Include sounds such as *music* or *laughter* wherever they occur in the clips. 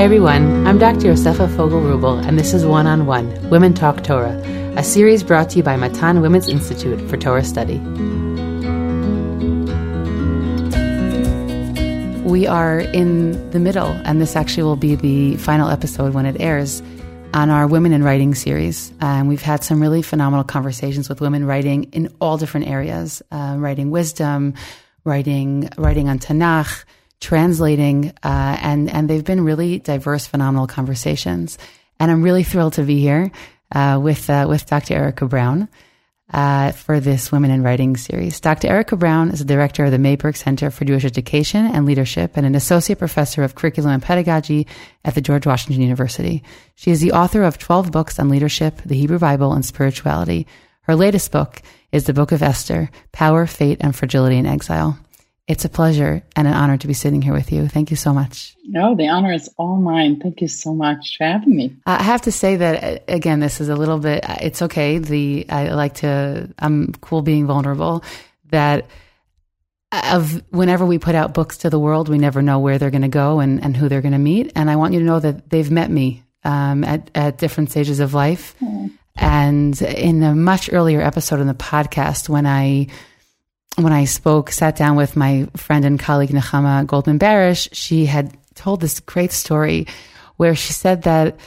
Hi everyone, I'm Dr. Yosefa Fogel Rubel, and this is One on One Women Talk Torah, a series brought to you by Matan Women's Institute for Torah Study. We are in the middle, and this actually will be the final episode when it airs on our Women in Writing series. And we've had some really phenomenal conversations with women writing in all different areas uh, writing wisdom, writing, writing on Tanakh translating, uh, and and they've been really diverse, phenomenal conversations. And I'm really thrilled to be here uh, with uh, with Dr. Erica Brown uh, for this Women in Writing series. Dr. Erica Brown is the director of the Mayberg Center for Jewish Education and Leadership and an associate professor of curriculum and pedagogy at the George Washington University. She is the author of 12 books on leadership, the Hebrew Bible, and spirituality. Her latest book is the Book of Esther: Power, Fate, and Fragility in Exile. It's a pleasure and an honor to be sitting here with you. Thank you so much. No, the honor is all mine. Thank you so much for having me. I have to say that uh, again, this is a little bit. Uh, it's okay. The I like to. I'm cool being vulnerable. That of whenever we put out books to the world, we never know where they're going to go and, and who they're going to meet. And I want you to know that they've met me um, at at different stages of life. Mm. And in a much earlier episode in the podcast, when I when I spoke, sat down with my friend and colleague Nechama Goldman Barish, she had told this great story where she said that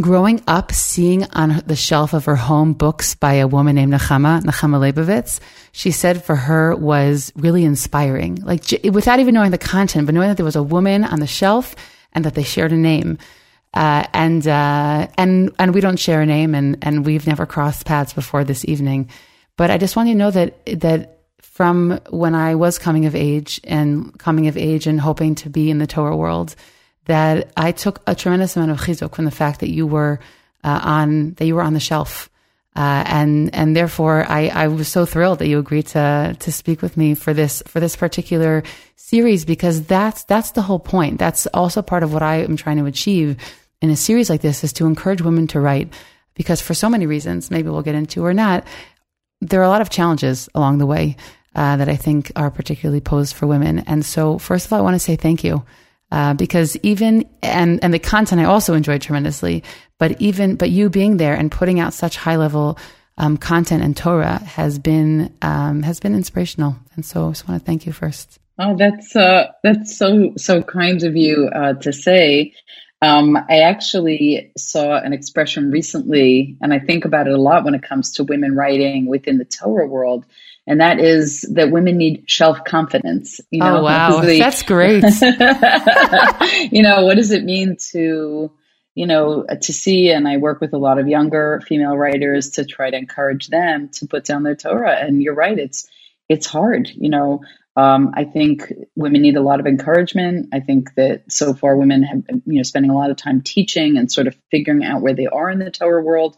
growing up, seeing on the shelf of her home books by a woman named Nechama, Nechama Leibovitz, she said for her was really inspiring. Like without even knowing the content, but knowing that there was a woman on the shelf and that they shared a name. Uh, and uh, and and we don't share a name, and and we've never crossed paths before this evening. But I just want you to know that that from when I was coming of age and coming of age and hoping to be in the Torah world, that I took a tremendous amount of chizuk from the fact that you were uh, on that you were on the shelf, uh, and and therefore I, I was so thrilled that you agreed to to speak with me for this for this particular series because that's that's the whole point. That's also part of what I am trying to achieve in a series like this is to encourage women to write because for so many reasons, maybe we'll get into or not, there are a lot of challenges along the way uh, that I think are particularly posed for women. And so, first of all, I want to say thank you. Uh, because even and and the content I also enjoyed tremendously, but even but you being there and putting out such high level um, content and Torah has been um, has been inspirational, and so I just want to thank you first. Oh, that's uh, that's so so kind of you uh, to say. Um, I actually saw an expression recently, and I think about it a lot when it comes to women writing within the Torah world and that is that women need shelf confidence. You know, oh wow, the, that's great. *laughs* you know, what does it mean to you know to see? And I work with a lot of younger female writers to try to encourage them to put down their Torah. And you're right, it's it's hard. You know, um, I think women need a lot of encouragement. I think that so far women have you know spending a lot of time teaching and sort of figuring out where they are in the Torah world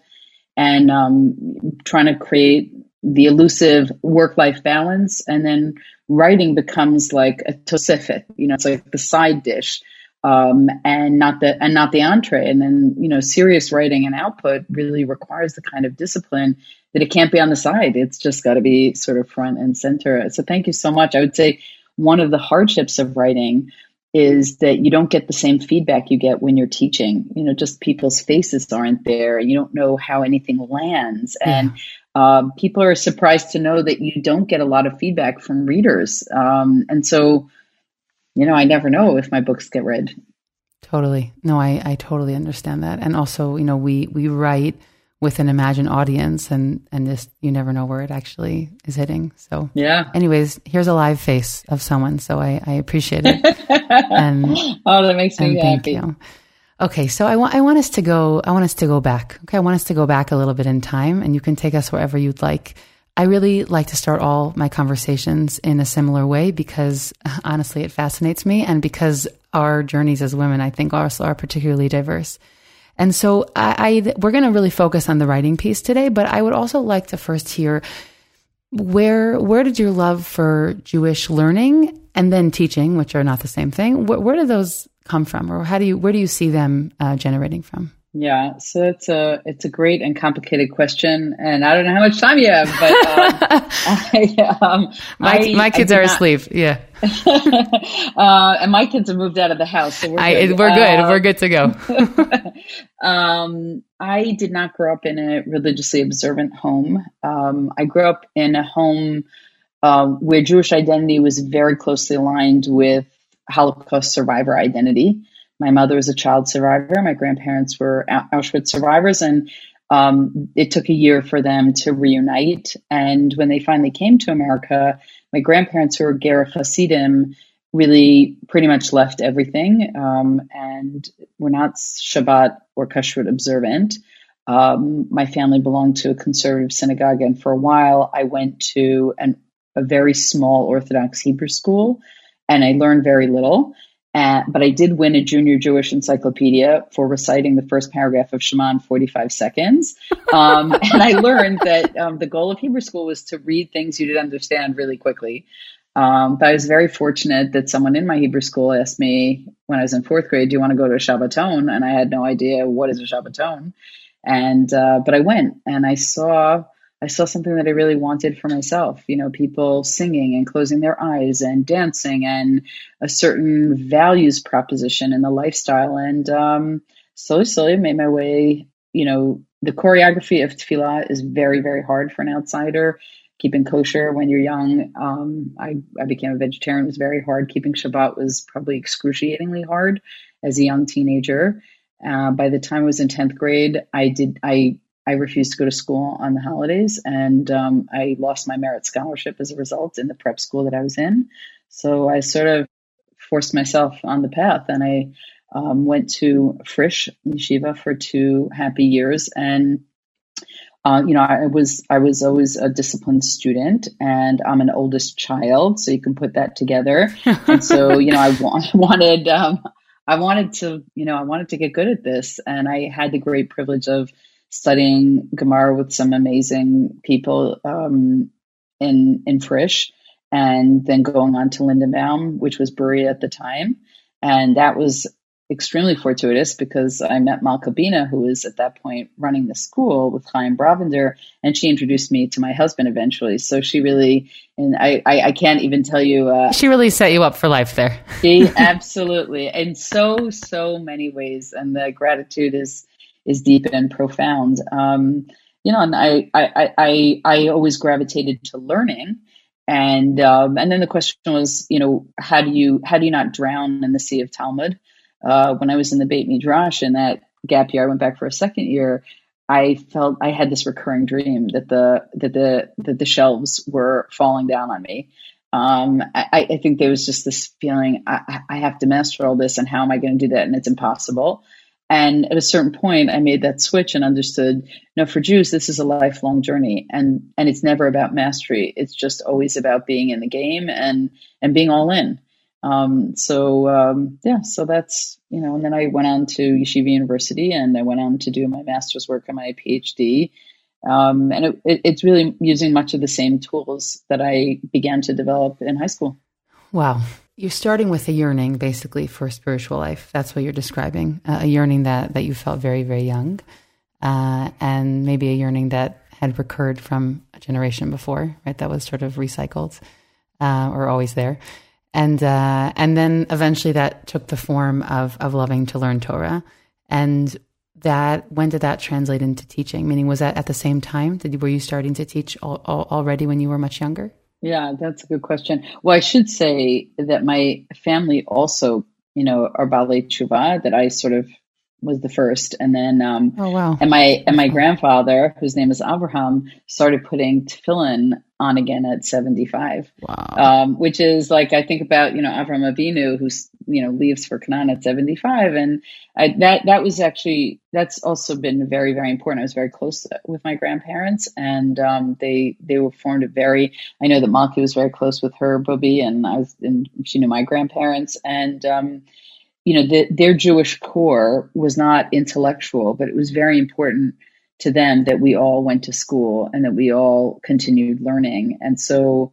and um, trying to create the elusive work life balance. And then writing becomes like a tosefet, you know, it's like the side dish. Um, and not the and not the entree. And then you know, serious writing and output really requires the kind of discipline that it can't be on the side. It's just got to be sort of front and center. So thank you so much. I would say one of the hardships of writing is that you don't get the same feedback you get when you're teaching. You know, just people's faces aren't there. You don't know how anything lands. And um, people are surprised to know that you don't get a lot of feedback from readers. Um, and so, you know, I never know if my books get read. Totally. No, I, I totally understand that. And also, you know, we, we write with an imagined audience and, and this, you never know where it actually is hitting. So yeah. anyways, here's a live face of someone. So I, I appreciate it. *laughs* and, oh, that makes me happy. You. Okay, so I want I want us to go I want us to go back. Okay, I want us to go back a little bit in time and you can take us wherever you'd like. I really like to start all my conversations in a similar way because *laughs* honestly it fascinates me and because our journeys as women I think also are particularly diverse. And so I, I we're going to really focus on the writing piece today, but I would also like to first hear where where did your love for Jewish learning and then teaching, which are not the same thing, where, where did those come from, or how do you where do you see them uh, generating from? Yeah, so it's a it's a great and complicated question, and I don't know how much time you have, but um, *laughs* I, um, my I, my kids are not, asleep. Yeah, *laughs* uh, and my kids have moved out of the house, so we're good. I, we're good. Uh, we're good to go. *laughs* um, I did not grow up in a religiously observant home. Um, I grew up in a home uh, where Jewish identity was very closely aligned with Holocaust survivor identity. My mother was a child survivor. My grandparents were Auschwitz survivors, and um, it took a year for them to reunite. And when they finally came to America, my grandparents, who were Ger Hasidim, really pretty much left everything um, and were not Shabbat or Kashrut observant. Um, my family belonged to a conservative synagogue, and for a while, I went to an, a very small Orthodox Hebrew school, and I learned very little. Uh, but I did win a junior Jewish encyclopedia for reciting the first paragraph of Shema in 45 seconds. Um, *laughs* and I learned that um, the goal of Hebrew school was to read things you didn't understand really quickly. Um, but I was very fortunate that someone in my Hebrew school asked me when I was in fourth grade, "Do you want to go to a Shabbaton?" And I had no idea what is a Shabbaton. And uh, but I went and I saw I saw something that I really wanted for myself. You know, people singing and closing their eyes and dancing and a certain values proposition in the lifestyle. And um, slowly, slowly made my way. You know, the choreography of tefillah is very, very hard for an outsider. Keeping kosher when you're young. Um, I, I became a vegetarian. It was very hard. Keeping Shabbat was probably excruciatingly hard as a young teenager. Uh, by the time I was in 10th grade, I did, I I refused to go to school on the holidays, and um, I lost my merit scholarship as a result in the prep school that I was in. So I sort of forced myself on the path, and I um, went to Frisch Yeshiva for two happy years, and uh, you know, I was I was always a disciplined student, and I'm an oldest child, so you can put that together. and so, you know, I *laughs* *laughs* wanted um, I wanted to, you know, I wanted to get good at this, and I had the great privilege of studying Gemara with some amazing people um, in in Frisch, and then going on to Lindenbaum, which was Bruria at the time, and that was extremely fortuitous because I met Malka Bina, who was at that point running the school with Chaim Brovender, and she introduced me to my husband eventually. So she really, and I, I, I can't even tell you. Uh, she really set you up for life there. she absolutely, in so so many ways, and the gratitude is is deep and profound. Um, you know, and I, I, I, I always gravitated to learning. And, um, and then the question was, you know, how do you, how do you not drown in the sea of Talmud? Uh, when I was in the Beit Midrash in that gap year, I went back for a second year. I felt I had this recurring dream that the that the that the shelves were falling down on me. Um, I, I, think there was just this feeling I, I, have to master all this, and how am I going to do that? And it's impossible. And at a certain point, I made that switch and understood, no, for Jews, this is a lifelong journey, and and it's never about mastery. It's just always about being in the game and and being all in. Um, so um, yeah, so that's you know, and then I went on to Yeshiva University, and I went on to do my master's work and my PhD. Um, and it, it, it's really using much of the same tools that I began to develop in high school. Wow. You're starting with a yearning, basically, for spiritual life. That's what you're describing. Uh, a yearning that, that you felt very, very young, uh, and maybe a yearning that had recurred from a generation before, right? That was sort of recycled uh, or always there. And, uh, and then eventually that took the form of, of loving to learn Torah. And that, when did that translate into teaching? Meaning, was that at the same time? Did, were you starting to teach al- al- already when you were much younger? Yeah, that's a good question. Well, I should say that my family also, you know, are Balei Tshuva, that I sort of was the first. And then, um, oh, wow. And my, and my grandfather, whose name is Abraham, started putting tefillin on again at 75. Wow. Um, which is like, I think about, you know, Avram Avinu, who's, you know, leaves for Canaan at 75. And I, that, that was actually, that's also been very, very important. I was very close with my grandparents and, um, they, they were formed a very, I know that Malki was very close with her, Bobby, and I was, and she knew my grandparents. And, um, you know, the, their Jewish core was not intellectual, but it was very important to them that we all went to school and that we all continued learning. And so,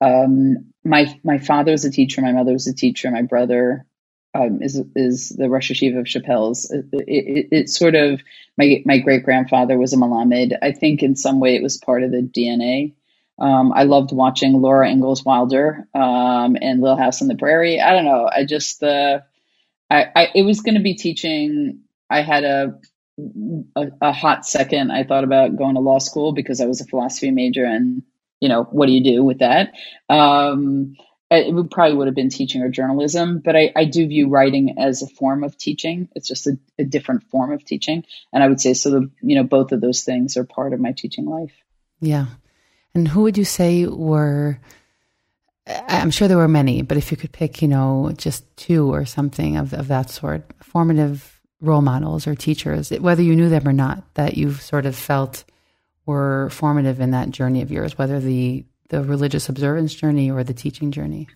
um, my my father was a teacher, my mother was a teacher, my brother um, is is the Rosh HaYeshiva of Shapell's. It, it, it, sort of my my great grandfather was a Melamed. I think in some way it was part of the DNA. Um, I loved watching Laura Ingalls Wilder um, and Little House on the Prairie. I don't know. I just uh, I, I it was going to be teaching. I had a, a, a hot second. I thought about going to law school because I was a philosophy major, and you know what do you do with that? Um, it would probably would have been teaching or journalism, but I, I do view writing as a form of teaching. It's just a, a different form of teaching, and I would say so. The you know both of those things are part of my teaching life. Yeah, and who would you say were? I'm sure there were many, but if you could pick, you know, just two or something of, of that sort, formative role models or teachers, whether you knew them or not, that you've sort of felt were formative in that journey of yours, whether the the religious observance journey or the teaching journey?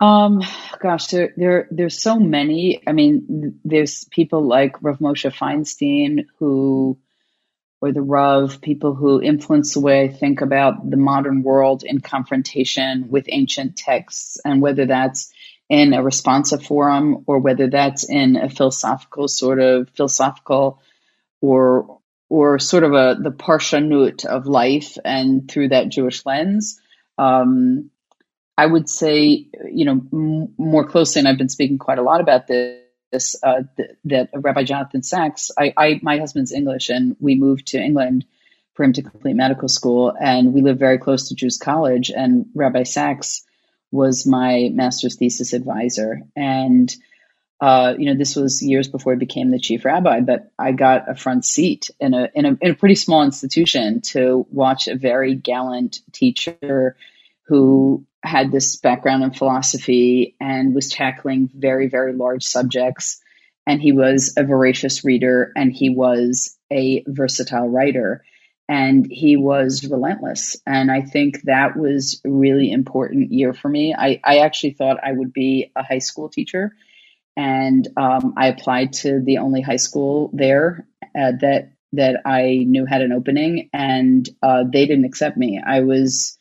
Um, gosh, there, there, there's so many. I mean, there's people like Rav Moshe Feinstein who, or the Rav, people who influence the way I think about the modern world in confrontation with ancient texts, and whether that's in a responsive forum or whether that's in a philosophical sort of philosophical or or sort of a the parshanut of life and through that Jewish lens. Um, I would say, you know, m- more closely, and I've been speaking quite a lot about this. Uh, th- that Rabbi Jonathan Sacks, I, I, my husband's English, and we moved to England for him to complete medical school, and we live very close to Jews College, and Rabbi Sacks was my master's thesis advisor, and uh, you know, this was years before I became the chief rabbi, but I got a front seat in a, in a, in a pretty small institution to watch a very gallant teacher who had this background in philosophy and was tackling very, very large subjects. And he was a voracious reader and he was a versatile writer and he was relentless. And I think that was a really important year for me. I, I actually thought I would be a high school teacher and um, I applied to the only high school there uh, that that I knew had an opening, and uh, they didn't accept me. I was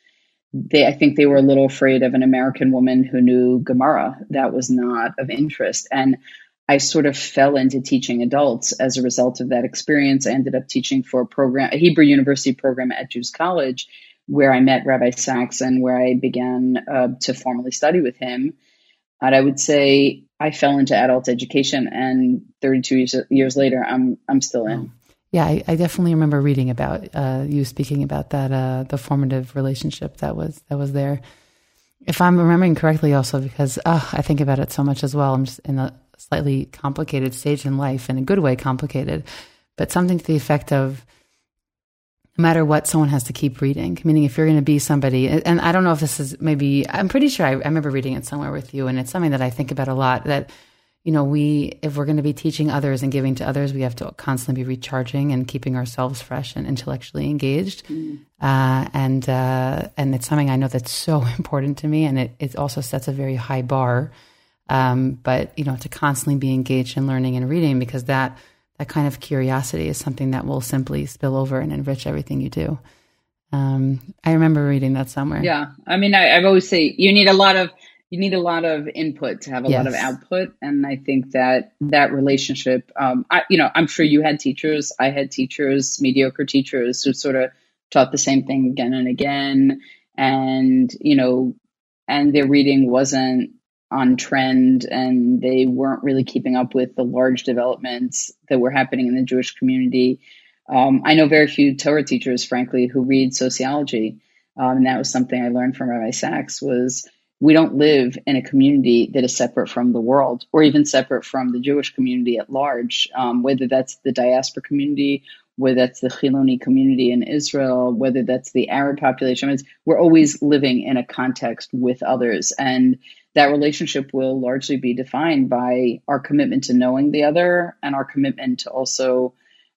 they I think they were a little afraid of an American woman who knew Gemara. That was not of interest, and I sort of fell into teaching adults as a result of that experience. I ended up teaching for a program, a Hebrew University program at Jews College, where I met Rabbi Sacks and where I began uh, to formally study with him. And I would say I fell into adult education, and 32 years, years later, I'm I'm still in. Yeah, I, I definitely remember reading about uh, you speaking about that uh, the formative relationship that was that was there. If I'm remembering correctly, also because uh, I think about it so much as well. I'm just in a slightly complicated stage in life, in a good way, complicated, but something to the effect of no matter what, someone has to keep reading. Meaning, if you're going to be somebody, and I don't know if this is maybe, I'm pretty sure I, I, remember reading it somewhere with you, and it's something that I think about a lot. That you know, we if we're going to be teaching others and giving to others, we have to constantly be recharging and keeping ourselves fresh and intellectually engaged. Mm. Uh, and uh, and it's something I know that's so *laughs* important to me, and it it also sets a very high bar. Um, but you know, to constantly be engaged in learning and reading because that that kind of curiosity is something that will simply spill over and enrich everything you do. Um, I remember reading that somewhere. Yeah, I mean, I, have always say you need a lot of you need a lot of input to have a yes. lot of output, and I think that that relationship. Um, I, you know, I'm sure you had teachers. I had teachers, mediocre teachers, who sort of taught the same thing again and again, and you know, and their reading wasn't on trend and they weren't really keeping up with the large developments that were happening in the Jewish community. Um, I know very few Torah teachers, frankly, who read sociology. Um, and that was something I learned from Rabbi Sacks was we don't live in a community that is separate from the world or even separate from the Jewish community at large, um, whether that's the diaspora community, whether that's the Chiloni community in Israel, whether that's the Arab population. I mean, we're always living in a context with others. And that relationship will largely be defined by our commitment to knowing the other and our commitment to also,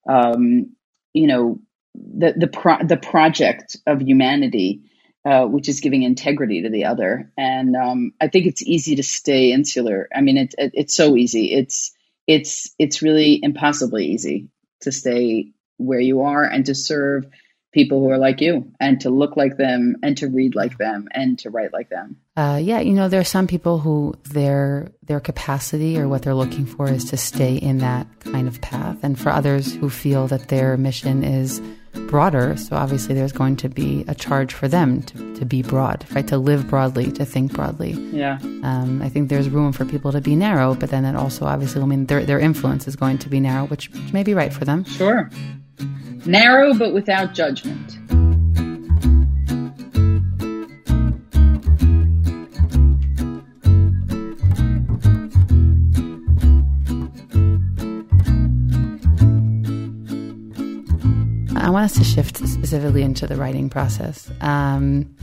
um, you know, the the pro- the project of humanity, uh, which is giving integrity to the other. And um, I think it's easy to stay insular. I mean, it's it, it's so easy. It's it's it's really impossibly easy to stay where you are and to serve people who are like you and to look like them and to read like them and to write like them. Uh, yeah, you know, there are some people who their their capacity or what they're looking for is to stay in that kind of path, and for others who feel that their mission is broader. So obviously, there's going to be a charge for them to, to be broad, right? To live broadly, to think broadly. Yeah. Um, I think there's room for people to be narrow, but then that also obviously, I mean, their their influence is going to be narrow, which, which may be right for them. Sure. Narrow, but without judgment. I want us to shift specifically into the writing process. Um,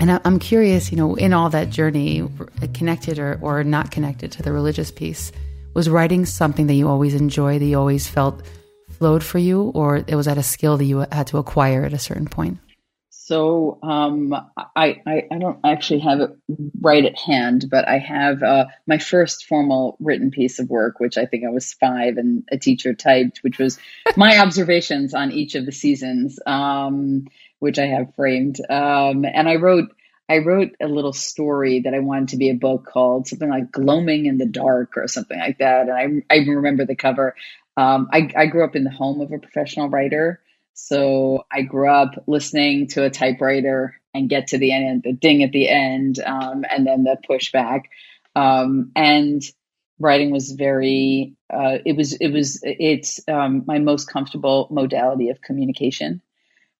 and I, I'm curious, you know, in all that journey, connected or, or not connected to the religious piece, was writing something that you always enjoyed, that you always felt flowed for you, or it was at a skill that you had to acquire at a certain point? So um, I, I, I don't actually have it right at hand, but I have uh, my first formal written piece of work, which I think I was five and a teacher typed, which was *laughs* my observations on each of the seasons, um, which I have framed. Um, and I wrote I wrote a little story that I wanted to be a book called something like "Gloaming in the Dark" or something like that. And I I remember the cover. Um, I, I grew up in the home of a professional writer. So I grew up listening to a typewriter and get to the end, the ding at the end, um, and then the pushback. Um, and writing was very, uh, it was, it was, it's um, my most comfortable modality of communication,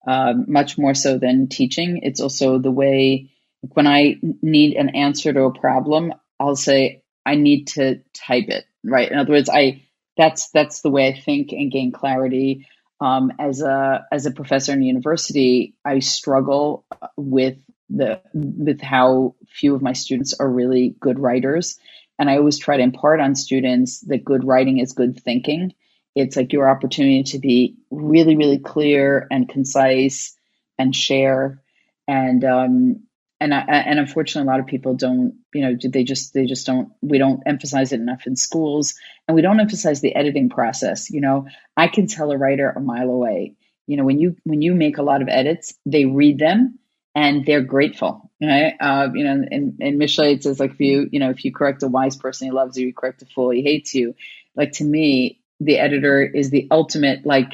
um, much more so than teaching. It's also the way when I need an answer to a problem, I'll say, I need to type it, right? In other words, I, that's, that's the way I think and gain clarity. Um, as a as a professor in university, I struggle with the with how few of my students are really good writers, and I always try to impart on students that good writing is good thinking. It's like your opportunity to be really, really clear and concise and share. And um, and I, and unfortunately a lot of people don't you know they just they just don't we don't emphasize it enough in schools and we don't emphasize the editing process you know? I can tell a writer a mile away you know when you when you make a lot of edits they read them and they're grateful right? Uh, you know and, and Mishlei it says like if you you know if you correct a wise person he loves you you correct a fool he hates you. Like to me the editor is the ultimate like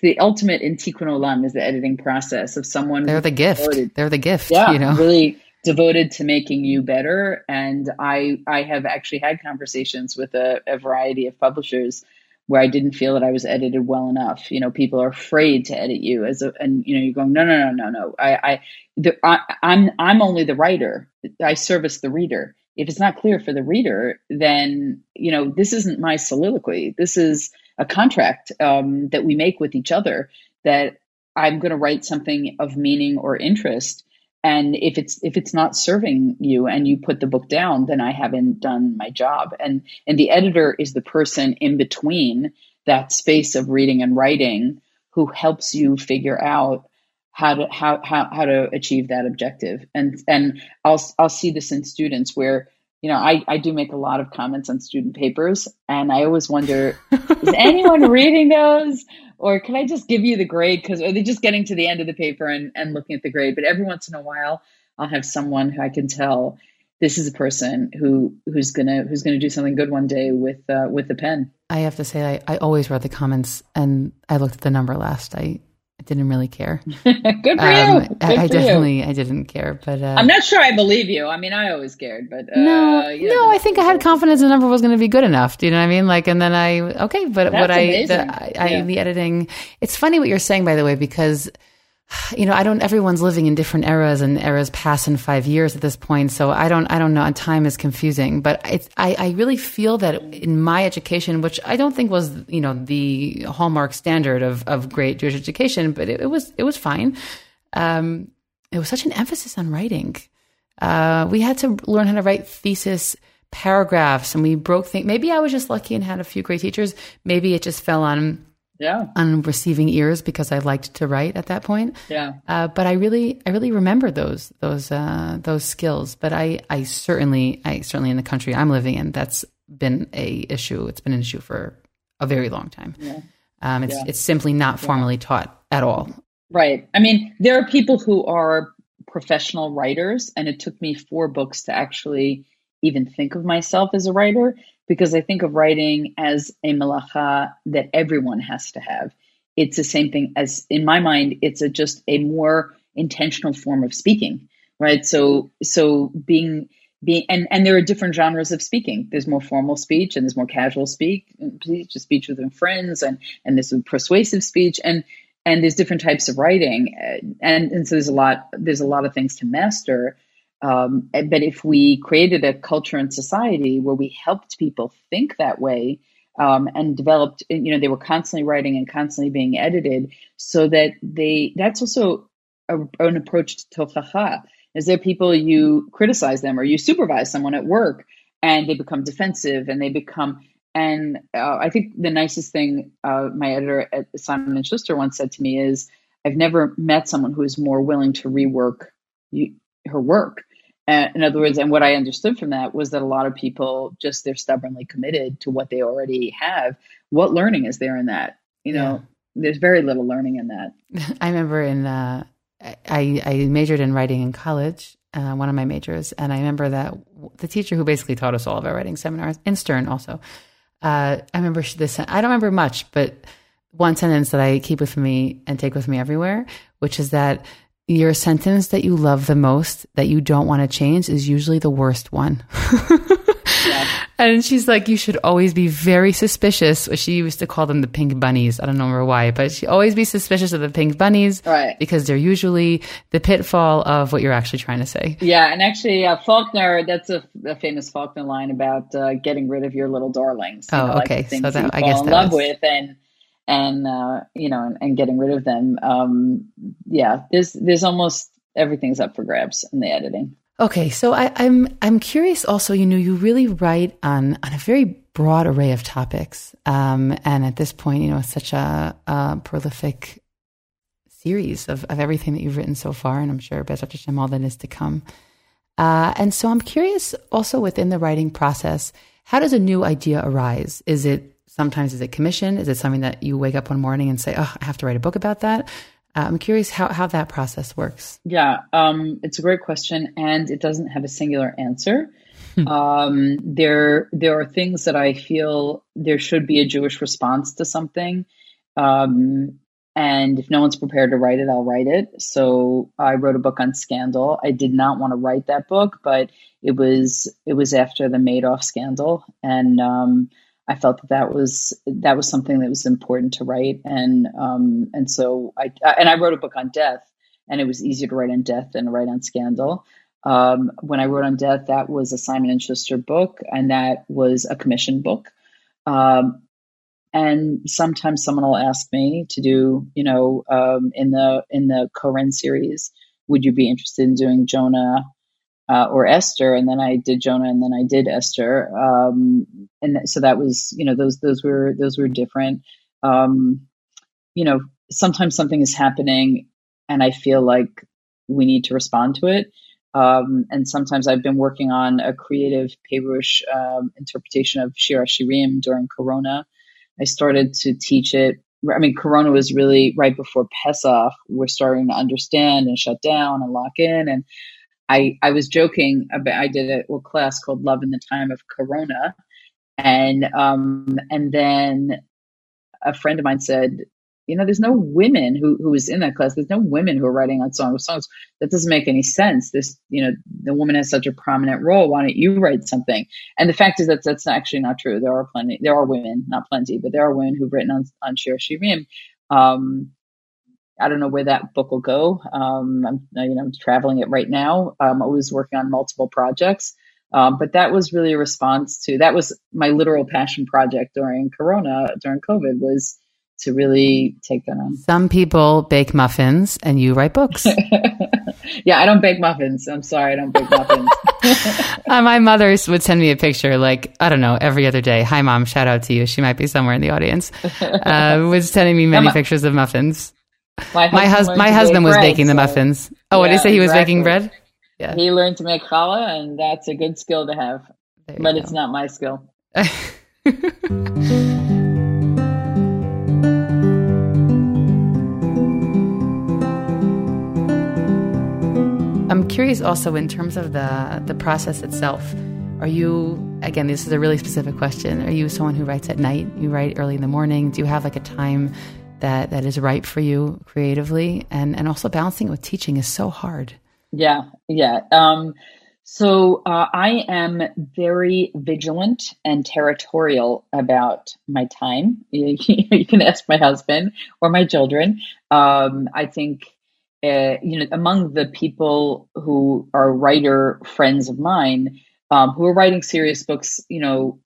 the ultimate in Tikkun Olam is the editing process of someone. They're the gift. Devoted, They're the gift. Yeah, you know, really devoted to making you better. And I, I have actually had conversations with a, a variety of publishers where I didn't feel that I was edited well enough. You know, people are afraid to edit you as a, and you know, you're going, no, no, no, no, no. I, I, the, I, I'm, I'm only the writer. I service the reader. If it's not clear for the reader, then you know, this isn't my soliloquy. This is a contract um, that we make with each other that I'm going to write something of meaning or interest. And if it's if it's not serving you and you put the book down, then I haven't done my job. And and the editor is the person in between that space of reading and writing who helps you figure out how to how how, how to achieve that objective. And and I'll I'll see this in students where you know, I, I do make a lot of comments on student papers, and I always wonder, *laughs* is anyone reading those? Or can I just give you the grade? Because are they just getting to the end of the paper and, and looking at the grade? But every once in a while, I'll have someone who I can tell this is a person who who's gonna who's gonna do something good one day with uh, with the pen. I have to say, I, I always read the comments, and I looked at the number last. I I didn't really care. *laughs* Good for um, you. Good I, I definitely, you. I didn't care, but uh, I'm not sure I believe you. I mean, I always cared, but uh, no, know, no, I think I had confidence the number was going to be good enough. Do you know what I mean? Like, and then I, okay, but That's what I, the, I, yeah. the editing. It's funny what you're saying, by the way, because *sighs* you know, I don't, everyone's living in different eras and eras pass in five years at this point. So I don't, I don't know. Time is confusing, but I, I really feel that in my education, which I don't think was, you know, the hallmark standard of, of great Jewish education, but it, it was, it was fine. Um, it was such an emphasis on writing. Uh, we had to learn how to write thesis paragraphs and we broke things. Maybe I was just lucky and had a few great teachers. Maybe it just fell on yeah on receiving ears because I liked to write at that point. Yeah. Uh, but I really I really remember those those uh, those skills. But I I certainly I certainly in the country I'm living in that's been a issue. It's been an issue for a very long time. Yeah. Um, it's yeah. it's simply not formally yeah. taught at all. Right. I mean, there are people who are professional writers, and it took me four books to actually even think of myself as a writer because I think of writing as a malacha that everyone has to have. It's the same thing as, in my mind, it's a, just a more intentional form of speaking, right? So, so being being and and there are different genres of speaking. There's more formal speech and there's more casual speak, speech within friends, and and there's persuasive speech, and and there's different types of writing, and and so there's a lot there's a lot of things to master. Um, but if we created a culture and society where we helped people think that way um, and developed, you know, they were constantly writing and constantly being edited, so that they that's also a, an approach to tochacha. Is there people you criticize them or you supervise someone at work and they become defensive and they become and uh, I think the nicest thing uh, my editor at Simon and Schuster once said to me is, "I've never met someone who is more willing to rework you, her work." Uh, in other words, and what I understood from that was that a lot of people just they're stubbornly committed to what they already have. What learning is there in that? You know, yeah. there's very little learning in that. *laughs* I remember in uh, I, I majored in writing in college, uh, one of my majors, and I remember that the teacher who basically taught us all of our writing seminars in Stern also uh, I remember this. I don't remember much, but one sentence that I keep with me and take with me everywhere, which is that your sentence that you love the most that you don't want to change is usually the worst one. *laughs* And she's like, you should always be very suspicious. She used to call them the pink bunnies. I don't remember why, but she always be suspicious of the pink bunnies, right? Because they're usually the pitfall of what you're actually trying to say. Yeah, and actually, uh, Faulkner. That's a, a, famous Faulkner line about uh, getting rid of your little darlings. Oh, know, okay. Like so that I guess in love was... with and and uh, you know and, and, getting rid of them. Um, yeah, there's there's almost everything's up for grabs in the editing. Okay, so I, am I'm, I'm curious. Also, you know, you really write on on a very broad array of topics, um, and at this point, you know, it's such a, a prolific series of, of everything that you've written so far, and I'm sure Bezrat Hashem all that is to come. Uh, and so, I'm curious also within the writing process, how does a new idea arise? Is it sometimes is it commission? Is it something that you wake up one morning and say, "Oh, I have to write a book about that"? Uh, I'm curious how, how that process works. Yeah, um, it's a great question, and it doesn't have a singular answer. Hmm. um, there, there are things that I feel there should be a Jewish response to something, um, and if no one's prepared to write it, I'll write it. So I wrote a book on scandal. I did not want to write that book, but it was it was after the Madoff scandal, and um, I felt that that was that was something that was important to write, and um, and so I and I wrote a book on death, and it was easier to write on death than to write on scandal. Um, when I wrote on death, that was a Simon and Schuster book, and that was a commission book. Um, and sometimes someone will ask me to do, you know, um, in the in the Koren series, would you be interested in doing Jonah uh, or Esther, and then I did Jonah, and then I did Esther, um, and so that was you know those those were those were different. Um, you know, sometimes something is happening, and I feel like we need to respond to it. Um, and sometimes I've been working on a creative Perush um, interpretation of Shir Shirim during Corona. I started to teach it. I mean, Corona was really right before Pesach. We're starting to understand and shut down and lock in, and I, I was joking about, I did a, a class called Love in the Time of Corona. And, um, and then a friend of mine said, you know, there's no women who, who was in that class. There's no women who are writing on songs. Songs that doesn't make any sense. This, you know, the woman has such a prominent role. Why don't you write something? And the fact is that that's actually not true. There are plenty, there are women, not plenty, but there are women who've written on, on Shir Shirim. Um, I don't know where that book will go. Um, I'm, you know, I'm traveling it right now. I'm always working on multiple projects, um, but that was really a response to that was my literal passion project during Corona, during COVID, was to really take that on. Some people bake muffins, and you write books. *laughs* yeah, I don't bake muffins. I'm sorry, I don't bake muffins. *laughs* uh, my mother would send me a picture, like I don't know, every other day. Hi, mom. Shout out to you. She might be somewhere in the audience. *laughs* Uh, was sending me many pictures of muffins. My, my, hus- my husband was bread, baking the muffins. Oh, yeah, what did he say? He was exactly. baking bread? Yeah. He learned to make challah, and that's a good skill to have. But it's not my skill. *laughs* I'm curious also in terms of the the process itself. Are you again? This is a really specific question. Are you someone who writes at night? You write early in the morning. Do you have like a time that that is right for you creatively? And and also balancing it with teaching is so hard. Yeah, yeah. Um, so uh, I am very vigilant and territorial about my time. *laughs* you can ask my husband or my children. Um, I think, uh, you know, among the people who are writer friends of mine um, who are writing serious books, you know,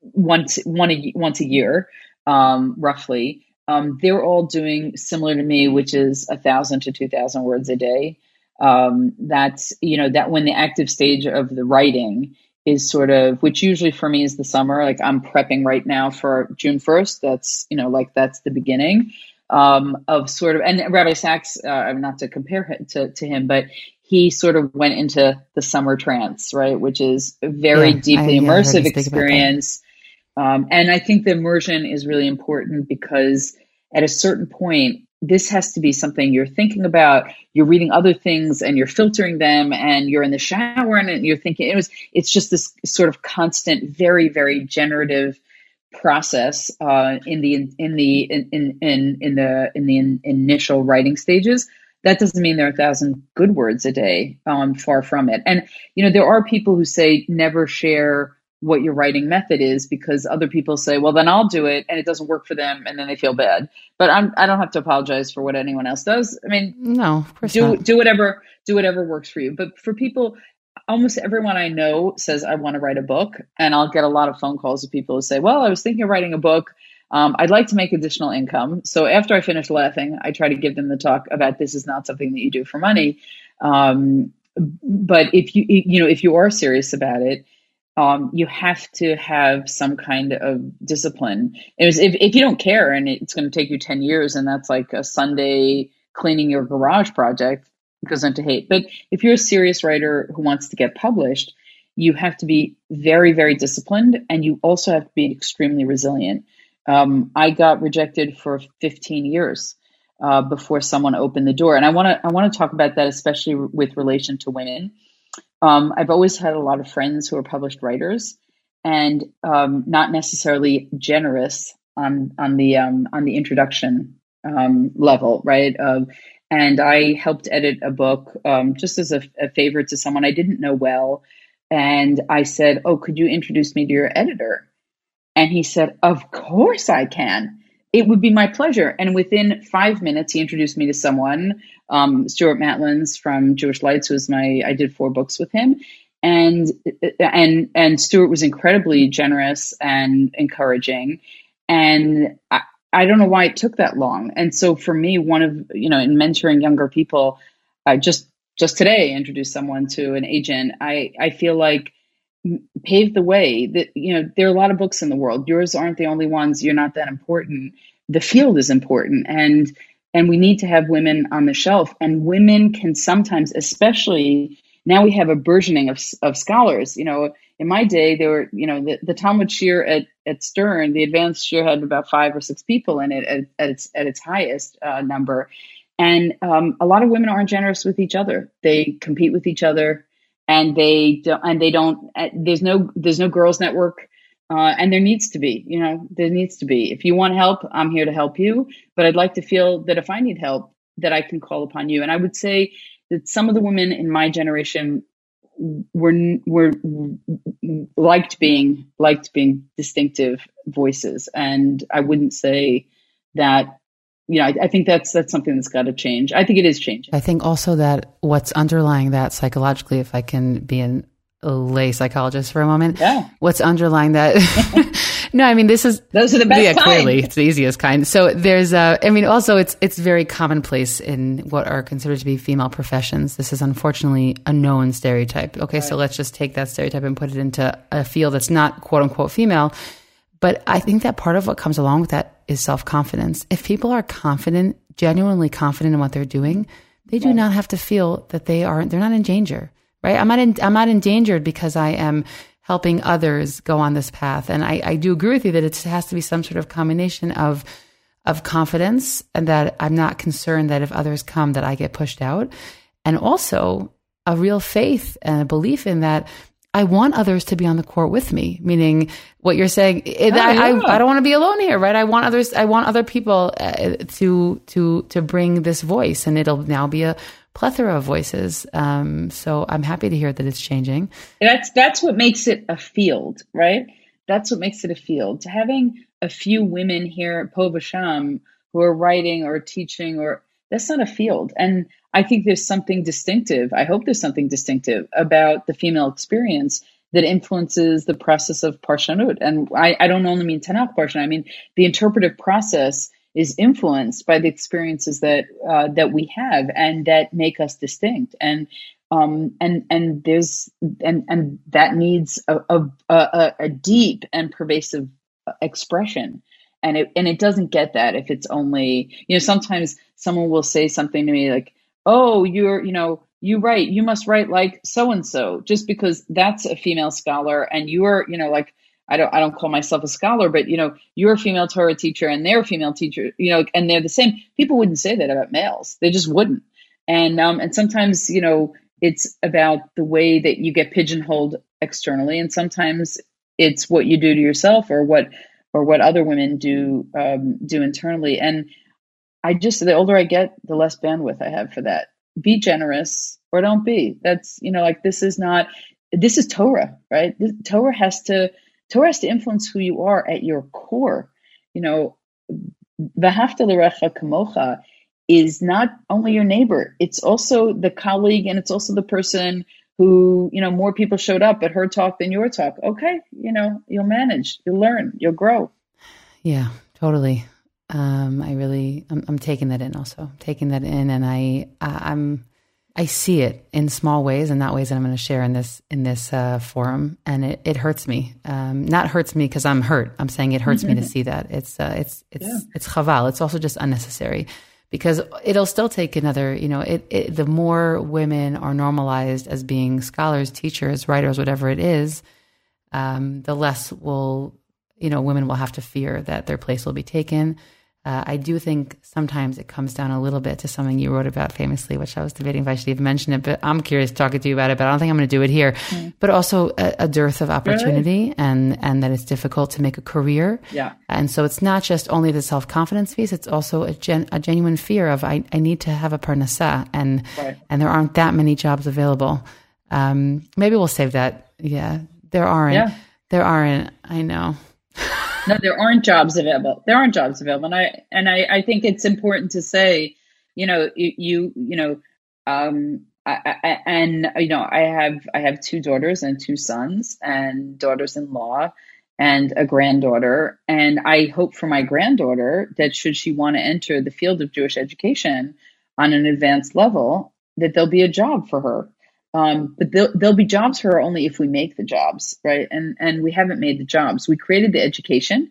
once one a, once a year, um, roughly. Um, they're all doing similar to me, which is a thousand to two thousand words a day. Um, that's you know that when the active stage of the writing is sort of which usually for me is the summer like i'm prepping right now for june 1st that's you know like that's the beginning um, of sort of and rabbi Sacks. uh, I'm not to compare him to, to him but he sort of went into the summer trance right? Which is a very yeah, deeply I, immersive yeah, experience um, and i think the immersion is really important because at a certain point this has to be something you're thinking about. You're reading other things and you're filtering them and you're in the shower and you're thinking it was it's just this sort of constant very very generative process uh, in the in the in in in the in the in, initial writing stages. That doesn't mean there are a thousand good words a day um, far from it. And you know there are people who say never share what your writing method is because other people say, well, then I'll do it and it doesn't work for them and then they feel bad. But I'm, I don't have to apologize for what anyone else does. I mean, no, of course do, not. do whatever, do whatever works for you. But for people, almost everyone I know says, I want to write a book. And I'll get a lot of phone calls of people who say, well, I was thinking of writing a book. Um, I'd like to make additional income. So after I finish laughing, I try to give them the talk about this is not something that you do for money. Um, but if you, you know, if you are serious about it, um, you have to have some kind of discipline. It was, if, if you don't care and it's going to take you 10 years and that's like a Sunday cleaning your garage project, goes into hate. But if you're a serious writer who wants to get published, you have to be very, very disciplined and you also have to be extremely resilient. Um, I got rejected for 15 years uh, before someone opened the door. And I want to I want to talk about that, especially with relation to women. Um, I've always had a lot of friends who are published writers, and um, not necessarily generous on on the um, on the introduction um, level, right? and I helped edit a book um, just as a, a favor to someone I didn't know well, and I said, "Oh, could you introduce me to your editor?" And he said, "Of course I can." It would be my pleasure. And within five minutes, he introduced me to someone, um, Stuart Matlins from Jewish Lights, was my, I did four books with him. And, and, and Stuart was incredibly generous and encouraging. And I, I don't know why it took that long. And so for me, one of, you know, in mentoring younger people, I just, just today introduced someone to an agent. I, I feel like paved the way that you know there are a lot of books in the world. Yours aren't the only ones. You're not that important. The field is important. And and we need to have women on the shelf. And women can sometimes especially now we have a burgeoning of, of scholars. You know in my day there were you know the, the talmud shiur at, at stern the advanced shiur had about five or six people in it at, at its at its highest uh, number. And um, a lot of women aren't generous with each other. They compete with each other and they don't, and they don't. Uh, there's no there's no girls network, uh, and there needs to be. You know, there needs to be. If you want help, I'm here to help you. But I'd like to feel that if I need help, that I can call upon you. And I would say that some of the women in my generation were were liked being liked being distinctive voices, and I wouldn't say that you know, I, I, think that's that's something that's got to change. I think it is changing. I think also that what's underlying that psychologically, if I can be an, a lay psychologist for a moment, yeah. what's underlying that? *laughs* no, I mean this is those are the best. Yeah, kind. clearly it's the easiest kind. So there's, uh, I mean, also it's it's very commonplace in what are considered to be female professions. This is unfortunately a known stereotype. Okay, right. so let's just take that stereotype and put it into a field that's not quote unquote female but I think that part of what comes along with that is self confidence. If people are confident, genuinely confident in what they're doing, they do not have to feel that they are they're not in danger, right? I'm not in, I'm not endangered because I am helping others go on this path. And I, I do agree with you that it has to be some sort of combination of of confidence and that I'm not concerned that if others come that I get pushed out. And also a real faith and a belief in that I want others to be on the court with me, meaning what you're saying. Oh, I, yeah. I, I, don't want to be alone here, right? I want others. I want other people uh, to to to bring this voice, and it'll now be a plethora of voices. Um, so I'm happy to hear that it's changing. That's that's what makes it a field, right? That's what makes it a field. Having a few women here at Po Vasham who are writing or teaching or that's not a field. And I think there's something distinctive. I hope there's something distinctive about the female experience that influences the process of parshanut. And I, I don't only mean Tanakh parshan. I mean the interpretive process is influenced by the experiences that uh, that we have and that make us distinct. And um, and and there's and and that needs a, a, a, a deep and pervasive expression and it and it doesn't get that if it's only you know sometimes someone will say something to me like oh, you're, you know, you write, you must write like so and so, just because that's a female scholar and you're, you know, like I don't I don't call myself a scholar, but you know, you're a female Torah teacher and they're a female teacher, you know, and they're the same. People wouldn't say that about males. They just wouldn't. And um and sometimes, you know, it's about the way that you get pigeonholed externally and sometimes it's what you do to yourself or what or what other women do um, do internally. And I just the older I get, the less bandwidth I have for that. Be generous or don't be. That's you know like this is not this is Torah, right? This, Torah has to Torah has to influence who you are at your core. You know, v'hafta l'recha kamocha is not only your neighbor; it's also the colleague, and it's also the person who you know more people showed up at her talk than your talk. Okay, you know you'll manage, you'll learn, you'll grow. Yeah, totally um, I really, I'm, I'm, taking that in also, taking that in, and I, I, am I see it in small ways and not ways that I'm going to share in this in this uh, forum, and it, it hurts me. Um, not hurts me because I'm hurt. I'm saying it hurts me to *laughs* see that. It's uh, it's it's yeah. it's chaval. It's also just unnecessary because it'll still take another. You know, it, it the more women are normalized as being scholars, teachers, writers, whatever it is, um, the less will you know women will have to fear that their place will be taken uh, I do think sometimes it comes down a little bit to something you wrote about famously, which I was debating if I should even mention it, but I'm curious talking to you about it, but I don't think I'm going to do it here. Mm. But also a, a, dearth of opportunity really? and, and that it's difficult to make a career. Yeah. And so it's not just only the self confidence piece, it's also a, gen, a genuine fear of I, I need to have a parnasa and, right. and there aren't that many jobs available. Um, maybe we'll save that. Yeah. There aren't. Yeah. There aren't. I know *laughs* no, there aren't jobs available. There aren't jobs available, and I and I, I think it's important to say, you know, you you, know, um, I, I, and you know, I have I have two daughters and two sons, and daughters-in-law, and a granddaughter, and I hope for my granddaughter that should she want to enter the field of Jewish education on an advanced level, that there'll be a job for her um, but there'll, be jobs for her only if we make the jobs, right? And and we haven't made the jobs. We created the education,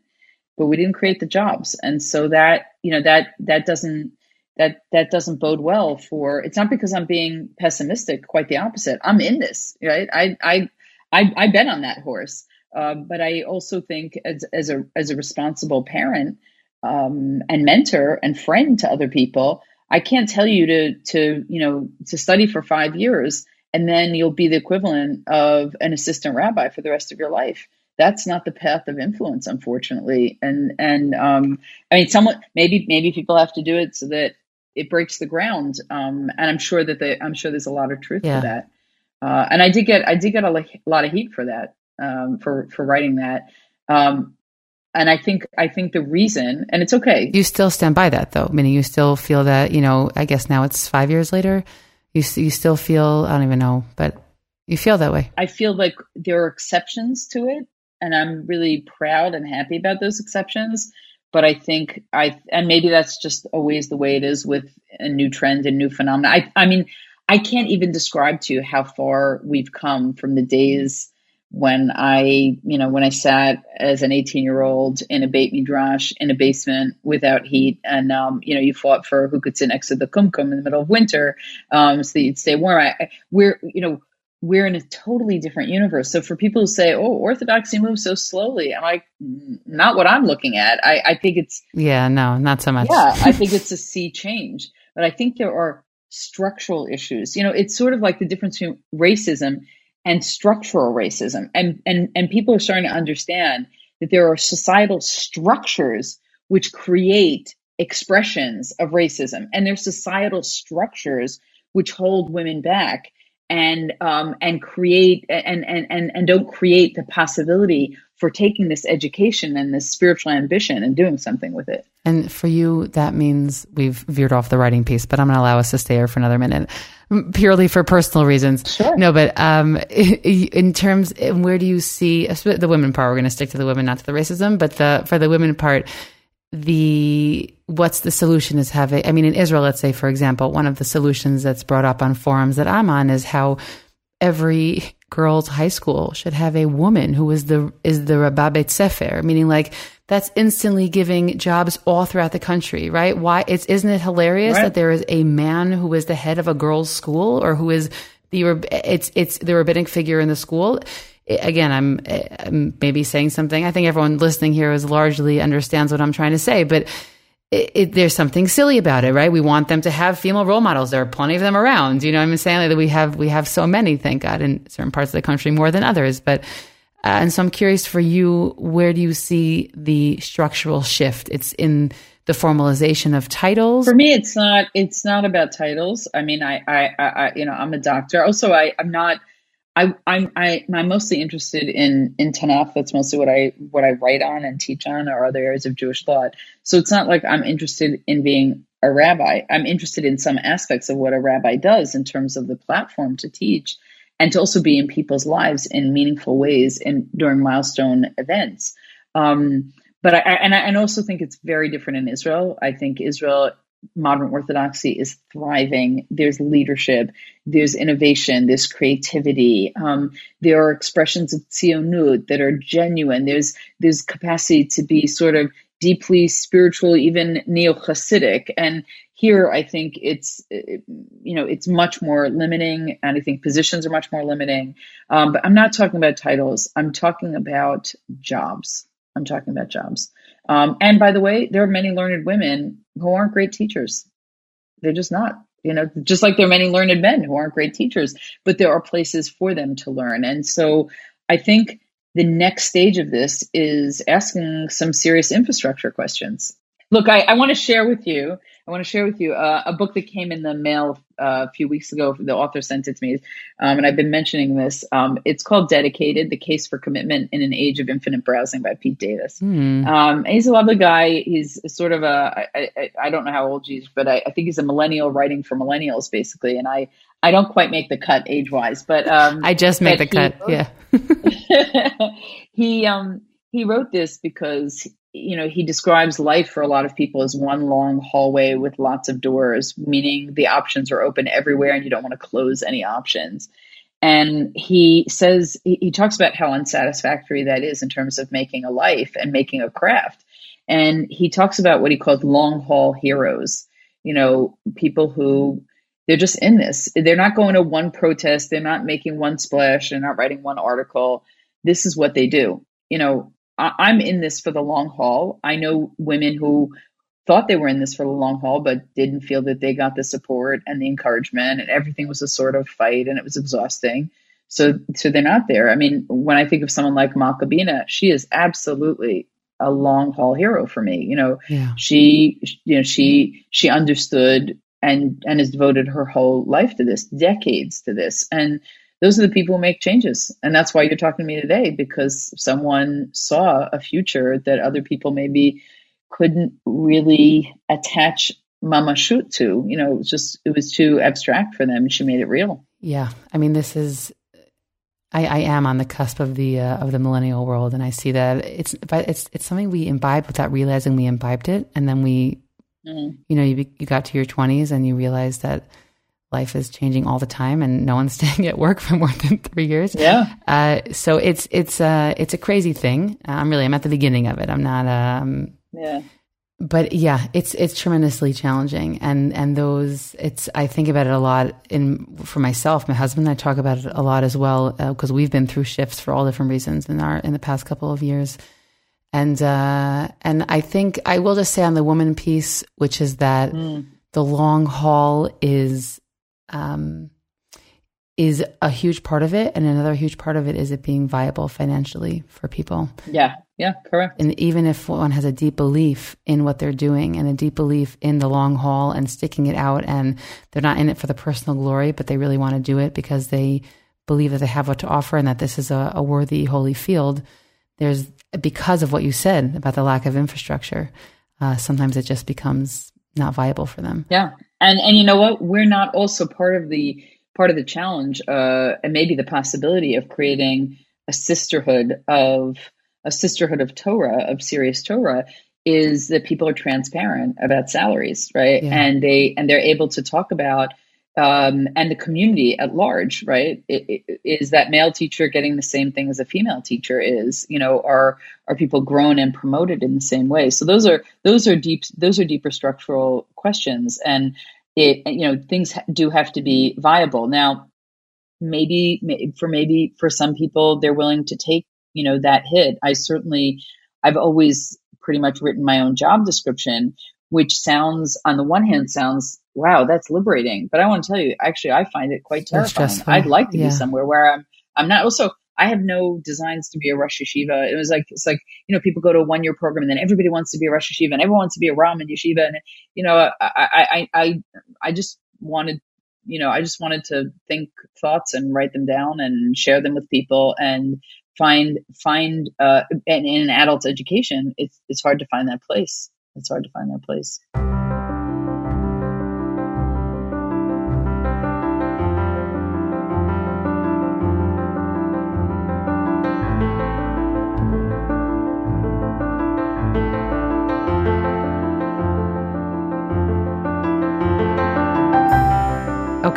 but we didn't create the jobs, and so that you know that that doesn't that that doesn't bode well for. It's not because I'm being pessimistic. Quite the opposite. I'm in this, right? I I I, I bet on that horse. Um, but I also think as as a as a responsible parent um, and mentor and friend to other people, I can't tell you to to you know to study for five years and then you'll be the equivalent of an assistant rabbi for the rest of your life. That's not the path of influence, unfortunately. And and um, I mean, someone maybe maybe people have to do it so that it breaks the ground. Um, and I'm sure that they, I'm sure there's a lot of truth yeah. to that. Uh, and I did get I did get a lot of heat for that um, for for writing that. Um, and I think I think the reason, and it's okay. You still stand by that, though. Meaning, you still feel that you know. I guess now it's five years later you you still feel I don't even know, but you feel that way. I feel like there are exceptions to it, and I'm really proud and happy about those exceptions. But I think I and maybe that's just always the way it is with a new trend and new phenomena. I I mean I can't even describe to you how far we've come from the days when I, you know, when I sat as an 18 year old in a Beit Midrash in a basement without heat, and um, you know, you fought for who could sit next to the kumkum in the middle of winter, um, so you'd stay warm. I, we're, you know, we're in a totally different universe. So for people who say, "Oh, orthodoxy moves so slowly," I'm like, not what I'm looking at. I, I think it's yeah, no, not so much. Yeah, I think *laughs* it's a sea change, but I think there are structural issues. You know, it's sort of like the difference between racism and structural racism. And and and people are starting to understand that there are societal structures which create expressions of racism and there's societal structures which hold women back and um, and create and, and and and don't create the possibility for taking this education and this spiritual ambition and doing something with it. And for you, that means we've veered off the writing piece, but I'm going to allow us to stay here for another minute, purely for personal reasons. Sure. No, but um, *laughs* in terms, where do you see the women part? We're going to stick to the women, not to the racism, but the for the women part, the what's the solution is having. I mean, in Israel, let's say for example, one of the solutions that's brought up on forums that I'm on is how every girls' high school should have a woman who is the is the Rabbah Bet Sefer, meaning like that's instantly giving jobs all throughout the country, right? Why it's isn't it hilarious right. that there is a man who is the head of a girls' school or who is the it's it's the rabbinic figure in the school? Again, I'm, I'm maybe saying something. I think everyone listening here is largely understands what I'm trying to say, but it, it, there's something silly about it, right? We want them to have female role models. There are plenty of them around. You know what I'm saying? Like we have we have so many, thank God, in certain parts of the country more than others. But uh, and so I'm curious for you, where do you see the structural shift? It's in the formalization of titles. For me, it's not. It's not about titles. I mean, I, I, I you know, I'm a doctor. Also, I, I'm not I, I'm I, I'm mostly interested in in Tanakh. That's mostly what I what I write on and teach on, or other areas of Jewish thought. So it's not like I'm interested in being a rabbi. I'm interested in some aspects of what a rabbi does in terms of the platform to teach, and to also be in people's lives in meaningful ways and during milestone events. Um, but I, and I and also think it's very different in Israel. I think Israel modern orthodoxy is thriving. There's leadership, there's innovation, there's creativity. Um, there are expressions of tzionut that are genuine. There's there's capacity to be sort of deeply spiritual, even neo Hasidic. And here, I think it's you know it's much more limiting, and I think positions are much more limiting. Um, but I'm not talking about titles. I'm talking about jobs. I'm talking about jobs. Um, and by the way, there are many learned women who aren't great teachers. They're just not. You know, just like there are many learned men who aren't great teachers, but there are places for them to learn. And so I think the next stage of this is asking some serious infrastructure questions. Look, I, I want to share with you I want to share with you uh, a book that came in the mail uh, a few weeks ago. The author sent it to me, um, and I've been mentioning this. Um, it's called Dedicated The Case for Commitment in an Age of Infinite Browsing by Pete Davis. Mm. Um, he's a lovely guy. He's sort of a, I, I, I don't know how old he's, but I, I, think he's a millennial writing for millennials, basically. And I, I don't quite make the cut age wise, but um, I just made the cut. yeah. *laughs* he, um, he wrote this because you know, he describes life for a lot of people as one long hallway with lots of doors, meaning the options are open everywhere and you don't want to close any options. And he says, he, talks about how unsatisfactory that is in terms of making a life and making a craft. And he talks about what he calls long haul heroes, you know, people who they're just in this. They're not going to one protest, they're not making one splash, they're not writing one article. This is what they do. You know, I, am in this for the long haul. I know women who thought they were in this for the long haul, but didn't feel that they got the support and the encouragement, and everything was a sort of fight, and it was exhausting. So, so they're not there. I mean, when I think of someone like Malka Bina, she is absolutely a long haul hero for me. You know, yeah. she, you know, she she understood and and has devoted her whole life to this, decades to this, and those are the people who make changes. And that's why you're talking to me today, because someone saw a future that other people maybe couldn't really attach Mama mamashut to. You know, it was just, it was too abstract for them. And she made it real. Yeah. I mean, this is, I, I am on the cusp of the uh, of the millennial world, and I see that it's but it's it's something we imbibe without realizing we imbibed it, and then we, mm-hmm. you know, you you got to your twenties and you realize that life is changing all the time and no one's *laughs* staying at work for more than three years. Yeah. Uh, so it's, it's, uh, it's a crazy thing. Uh, I'm really, I'm at the beginning of it. I'm not, um, yeah. But yeah, it's it's tremendously challenging, and and those it's I think about it a lot in for myself. My husband and I talk about it a lot as well because uh, we've been through shifts for all different reasons in our in the past couple of years, and uh, and I think I will just say on the woman piece, which is that mm. the long haul is um, is a huge part of it, and another huge part of it is it being viable financially for people. Yeah, yeah, correct. And even if one has a deep belief in what they're doing and a deep belief in the long haul and sticking it out, and they're not in it for the personal glory, but they really want to do it because they believe that they have what to offer and that this is a, a worthy, holy field. There's because of what you said about the lack of infrastructure. Uh, sometimes it just becomes not viable for them. Yeah, and and you know what? We're not also part of the part of the challenge, uh, and maybe the possibility of creating a sisterhood of a sisterhood of Torah of serious Torah is that people are transparent about salaries, right? Yeah. And they and they're able to talk about um, and the community at large, right? It, it, is that male teacher getting the same thing as a female teacher is? You know, are are people grown and promoted in the same way? So those are those are deep those are deeper structural questions, and it you know things do have to be viable. Now, maybe for maybe for some people they're willing to take you know that hit. I certainly I've always pretty much written my own job description, which sounds on the one hand sounds wow that's liberating, but I want to tell you actually I find it quite terrifying. I'd like to yeah. be somewhere where I'm I'm not also I have no designs to be a Rosh Yeshiva. It was like it's like you know people go to a one year program and then everybody wants to be a Rosh Yeshiva and everyone wants to be a Raman Yeshiva and you know I I I I just wanted you know I just wanted to think thoughts and write them down and share them with people and find find uh in, in an adult education it's it's hard to find that place. It's hard to find that place.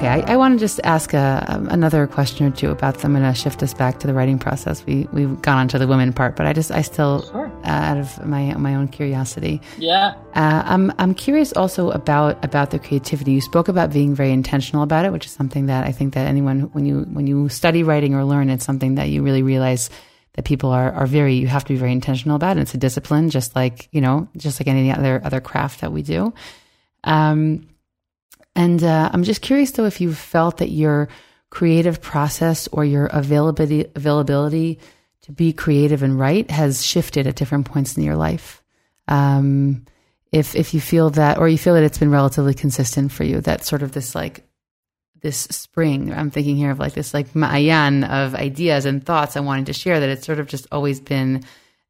Okay, I, I want to just ask a, um, another question or two about them. I'm going to shift us back to the writing process. We we've gone on to the women part, but I just I still sure. uh, out of my my own curiosity. Yeah, uh, I'm I'm curious also about about the creativity. You spoke about being very intentional about it, which is something that I think that anyone when you when you study writing or learn, it's something that you really realize that people are are very you have to be very intentional about. It. It's a discipline, just like you know, just like any other other craft that we do. Um, and uh, I'm just curious though if you felt that your creative process or your availability availability to be creative and write has shifted at different points in your life. Um, if if you feel that, or you feel that it's been relatively consistent for you, that sort of this like this spring. I'm thinking here of like this like ma'ayan of ideas and thoughts I wanted to share. That it's sort of just always been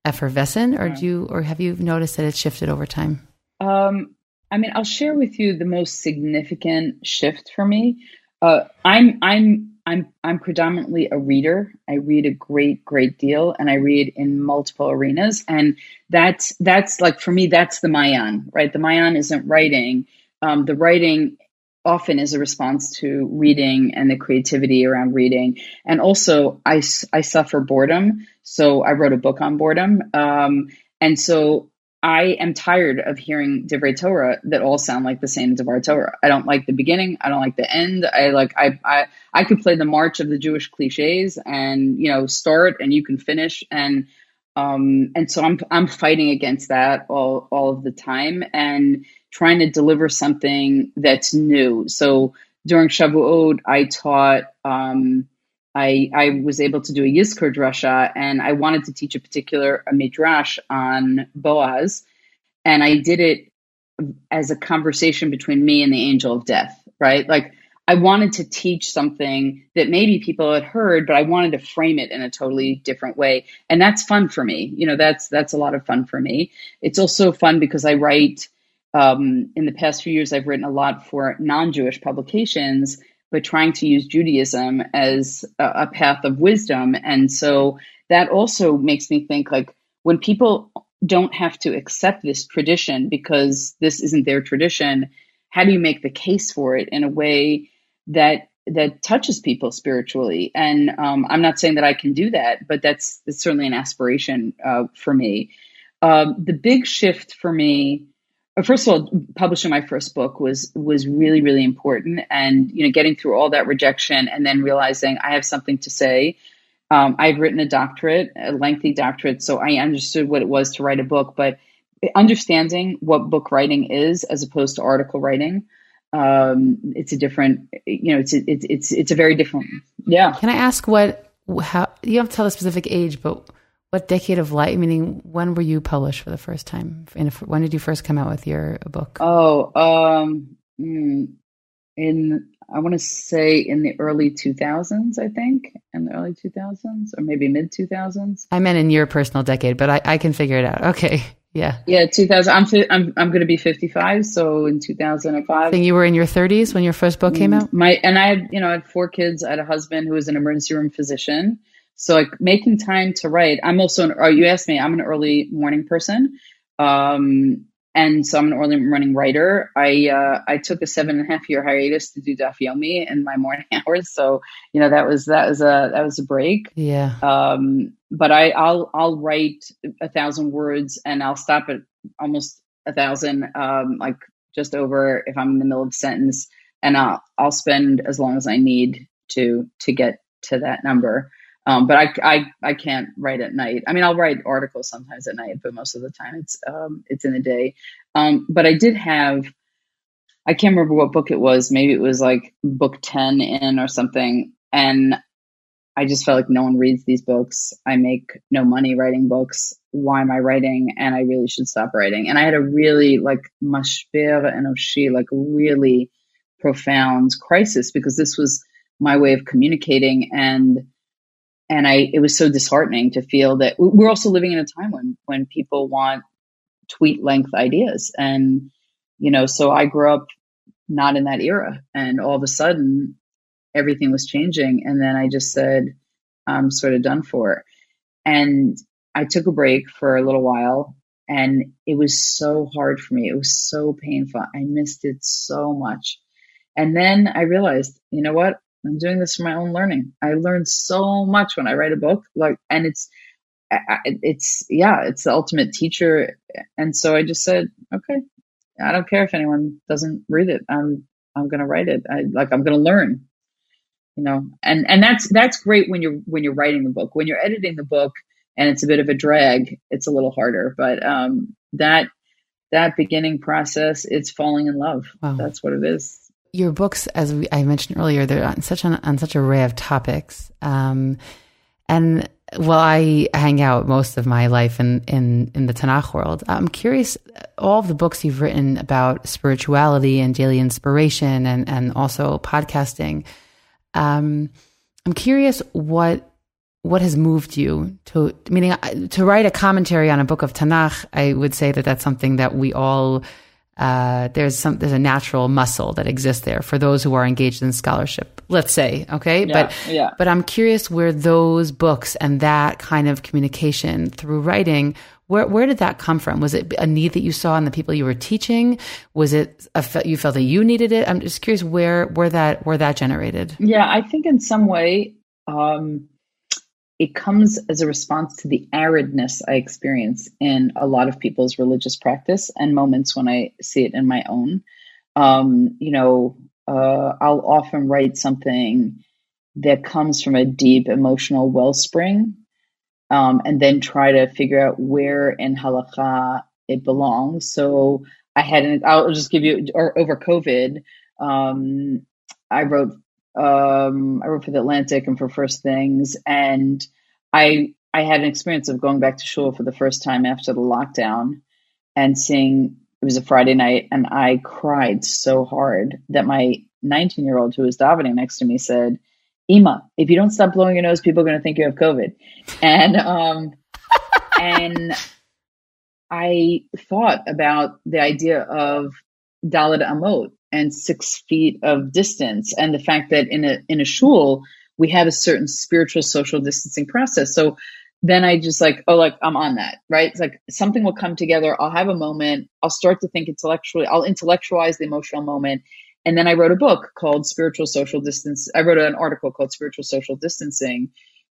effervescent, or do you, or have you noticed that it's shifted over time? Um, I mean, I'll share with you the most significant shift for me. Uh, I'm I'm I'm I'm predominantly a reader. I read a great great deal, and I read in multiple arenas, and that's that's like for me that's the ma'ayan, right? The ma'ayan isn't writing. Um, the writing often is a response to reading and the creativity around reading, and also I I suffer boredom, so I wrote a book on boredom, um, and so I am tired of hearing Divrei Torah that all sound like the same Divrei Torah. I don't like the beginning. I don't like the end. I like I I I could play the march of the Jewish cliches and you know start and you can finish and um and so I'm I'm fighting against that all all of the time and trying to deliver something that's new. So during Shavuot, I taught um I, I was able to do a Yizkor drasha, and I wanted to teach a particular a midrash on Boaz, and I did it as a conversation between me and the angel of death, right? Like I wanted to teach something that maybe people had heard, but I wanted to frame it in a totally different way, and that's fun for me. You know, that's that's a lot of fun for me. It's also fun because I write. Um, in the past few years, I've written a lot for non-Jewish publications but trying to use Judaism as a, a path of wisdom. And so that also makes me think like when people don't have to accept this tradition because this isn't their tradition, how do you make the case for it in a way that that touches people spiritually? And um, I'm not saying that I can do that, but that's, that's certainly an aspiration uh, for me. Um, the big shift for me first of all, publishing my first book was was really really important, and you know, getting through all that rejection and then realizing I have something to say. Um, I've written a doctorate, a lengthy doctorate, so I understood what it was to write a book. But understanding what book writing is as opposed to article writing, um, it's a different, you know, it's it's it's it's a very different. Yeah. Can I ask what how you don't tell a specific age, but what decade of life? Meaning, when were you published for the first time? when did you first come out with your book? Oh, um, hmm, in I want to say in the early 2000s, I think, in the early 2000s or maybe mid 2000s. I meant in your personal decade, but I, I can figure it out. Okay. *laughs* Yeah. Yeah, 2000. I'm I'm I'm going to be 55, so in 2005. you were in your 30s when your first book came out. My and I had you know I had four kids. I had a husband who was an emergency room physician, so like making time to write. I'm also an. Or you asked me. I'm an early morning person. Um, and so I'm an early morning writer. I uh, I took a seven and a half year hiatus to do Daf Yomi in my morning *laughs* hours. So you know that was that was a that was a break. Yeah. Um, but I I'll I'll write a thousand words and I'll stop at almost a thousand. Um, like just over if I'm in the middle of a sentence, and I'll I'll spend as long as I need to to get to that number. Um, but I, I, I can't write at night. I mean, I'll write articles sometimes at night, but most of the time it's, um, it's in the day. Um, but I did have, I can't remember what book it was. Maybe it was like book 10 in or something. And I just felt like no one reads these books. I make no money writing books. Why am I writing? And I really should stop writing. And I had a really like mashber enoshi, like really profound crisis because this was my way of communicating and and I it was so disheartening to feel that we're also living in a time when when people want tweet length ideas. And you know so I grew up not in that era. And all of a sudden everything was changing. And then I just said I'm sort of done for. And I took a break for a little while and it was so hard for me. It was so painful. I missed it so much. And then I realized you know what I'm doing this for my own learning. I learn so much when I write a book, like, and it's, it's, yeah, it's the ultimate teacher. And so I just said, okay, I don't care if anyone doesn't read it. I'm, I'm going to write it. I like, I'm going to learn, you know, and, and that's, that's great when you're, when you're writing the book, when you're editing the book and it's a bit of a drag, it's a little harder, but, um, that, that beginning process, it's falling in love. Wow. That's what it is your books, as we, I mentioned earlier, they're on such an, on such a array of topics. Um, and while I hang out most of my life in, in, in the Tanakh world. I'm curious, all of the books you've written about spirituality and daily inspiration and, and also podcasting. Um, I'm curious what what has moved you to meaning uh, to write a commentary on a book of Tanakh. I would say that that's something that we all uh, there's some there's a natural muscle that exists there for those who are engaged in scholarship. Let's say, okay, yeah, but yeah. but I'm curious where those books and that kind of communication through writing. Where, where did that come from? Was it a need that you saw in the people you were teaching? Was it a, you felt that you needed it? I'm just curious where where that where that generated. Yeah, I think in some way, um, it comes as a response to the aridness I experience in a lot of people's religious practice and moments when I see it in my own. Um, you know, uh, I'll often write something that comes from a deep emotional wellspring um, and then try to figure out where in halakha it belongs. So I had, an, I'll just give you, or over COVID, um, I wrote um, I wrote for the Atlantic and for First Things, and I I had an experience of going back to shul for the first time after the lockdown, and seeing it was a Friday night, and I cried so hard that my 19 year old who was davening next to me said, "Ima, if you don't stop blowing your nose, people are going to think you have COVID," and um, *laughs* and I thought about the idea of Daled Amot and six feet of distance, and the fact that in a in a shul we have a certain spiritual social distancing process. So then I just like, oh, like I'm on that, right? It's like something will come together. I'll have a moment. I'll start to think intellectually. I'll intellectualize the emotional moment. And then I wrote a book called Spiritual Social Distance. I wrote an article called Spiritual Social Distancing.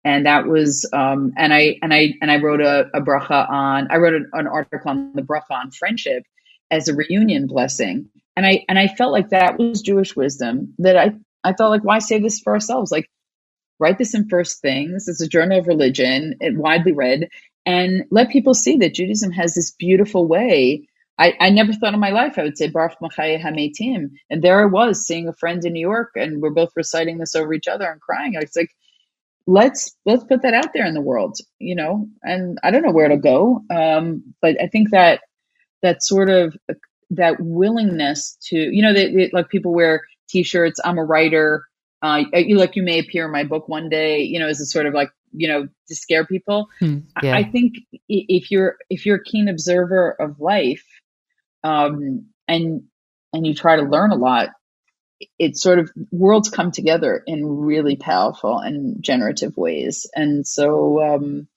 And that was, um, and I, and I, and I wrote a, a bracha on, I wrote an, an article on the bracha on friendship as a reunion blessing. And I, and I felt like that was Jewish wisdom that I, I thought like, why say this for ourselves? Like, write this in First Things. It's a journal of religion, it widely read, and let people see that Judaism has this beautiful way I, I never thought in my life I would say Baruch Machaya Hametim. And there I was seeing a friend in New York and we're both reciting this over each other and crying. I was like, let's let's put that out there in the world, you know, and I don't know where to go. Um, but I think that that sort of that willingness to, you know, they, they, like people wear t-shirts, I'm a writer, uh, you like you may appear in my book one day, you know, as a sort of like, you know, to scare people. Hmm, yeah. I think if you're if you're a keen observer of life, um, and and you try to learn a lot, it sort of worlds come together in really powerful and generative ways. And so, um,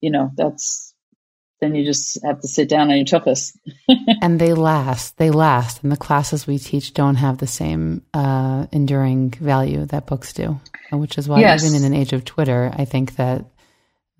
you know, that's then you just have to sit down on your tuchus. *laughs* and they last. They last. And the classes we teach don't have the same uh, enduring value that books do, which is why yes. even in an age of Twitter, I think that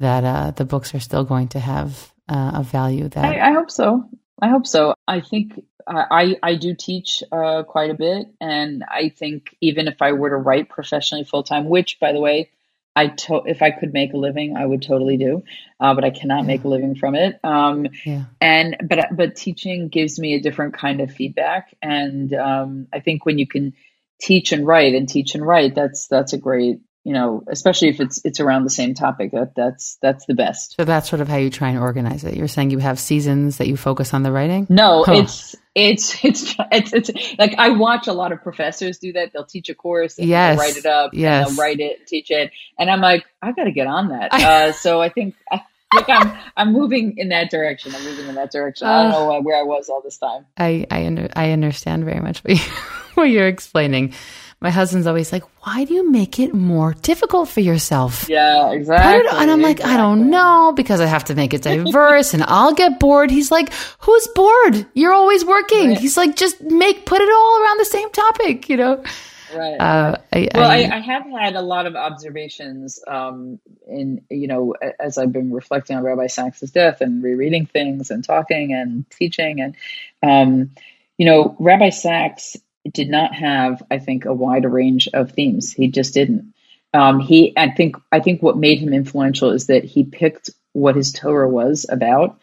that uh, the books are still going to have uh, a value that I, I, hope so. I hope so. I think I I do teach uh, quite a bit, and I think even if I were to write professionally full time, which by the way I to- if I could make a living, I would totally do, uh, but I cannot yeah. make a living from it. Um, yeah. And but but teaching gives me a different kind of feedback, and um, I think when you can teach and write and teach and write, that's that's a great you know, especially if it's it's around the same topic. That that's that's the best. So that's sort of how you try and organize it. You're saying you have seasons that you focus on the writing. No, huh. it's it's it's it's it's like I watch a lot of professors do that. They'll teach a course, and yes, write it up, yes, they'll write it, teach it, and I'm like, I got to get on that. *laughs* Uh, so I think. I, think I'm I'm moving in that direction. I'm moving in that direction. Uh, I don't know where I was all this time. I I, under, I understand very much what, you, *laughs* what you're explaining my husband's always like, why do you make it more difficult for yourself? Yeah, exactly. And I'm like, exactly. I don't know because I have to make it diverse and I'll get bored. He's like, who's bored? You're always working. Right. He's like, just make, put it all around the same topic, you know? Right. Uh, I, well, I, I, have had a lot of observations um, in, you know, as I've been reflecting on Rabbi Sacks's death and rereading things and talking and teaching. And, um, you know, Rabbi Sacks did not have, I think, a wide range of themes. He just didn't. Um, he, I think, I think what made him influential is that he picked what his Torah was about,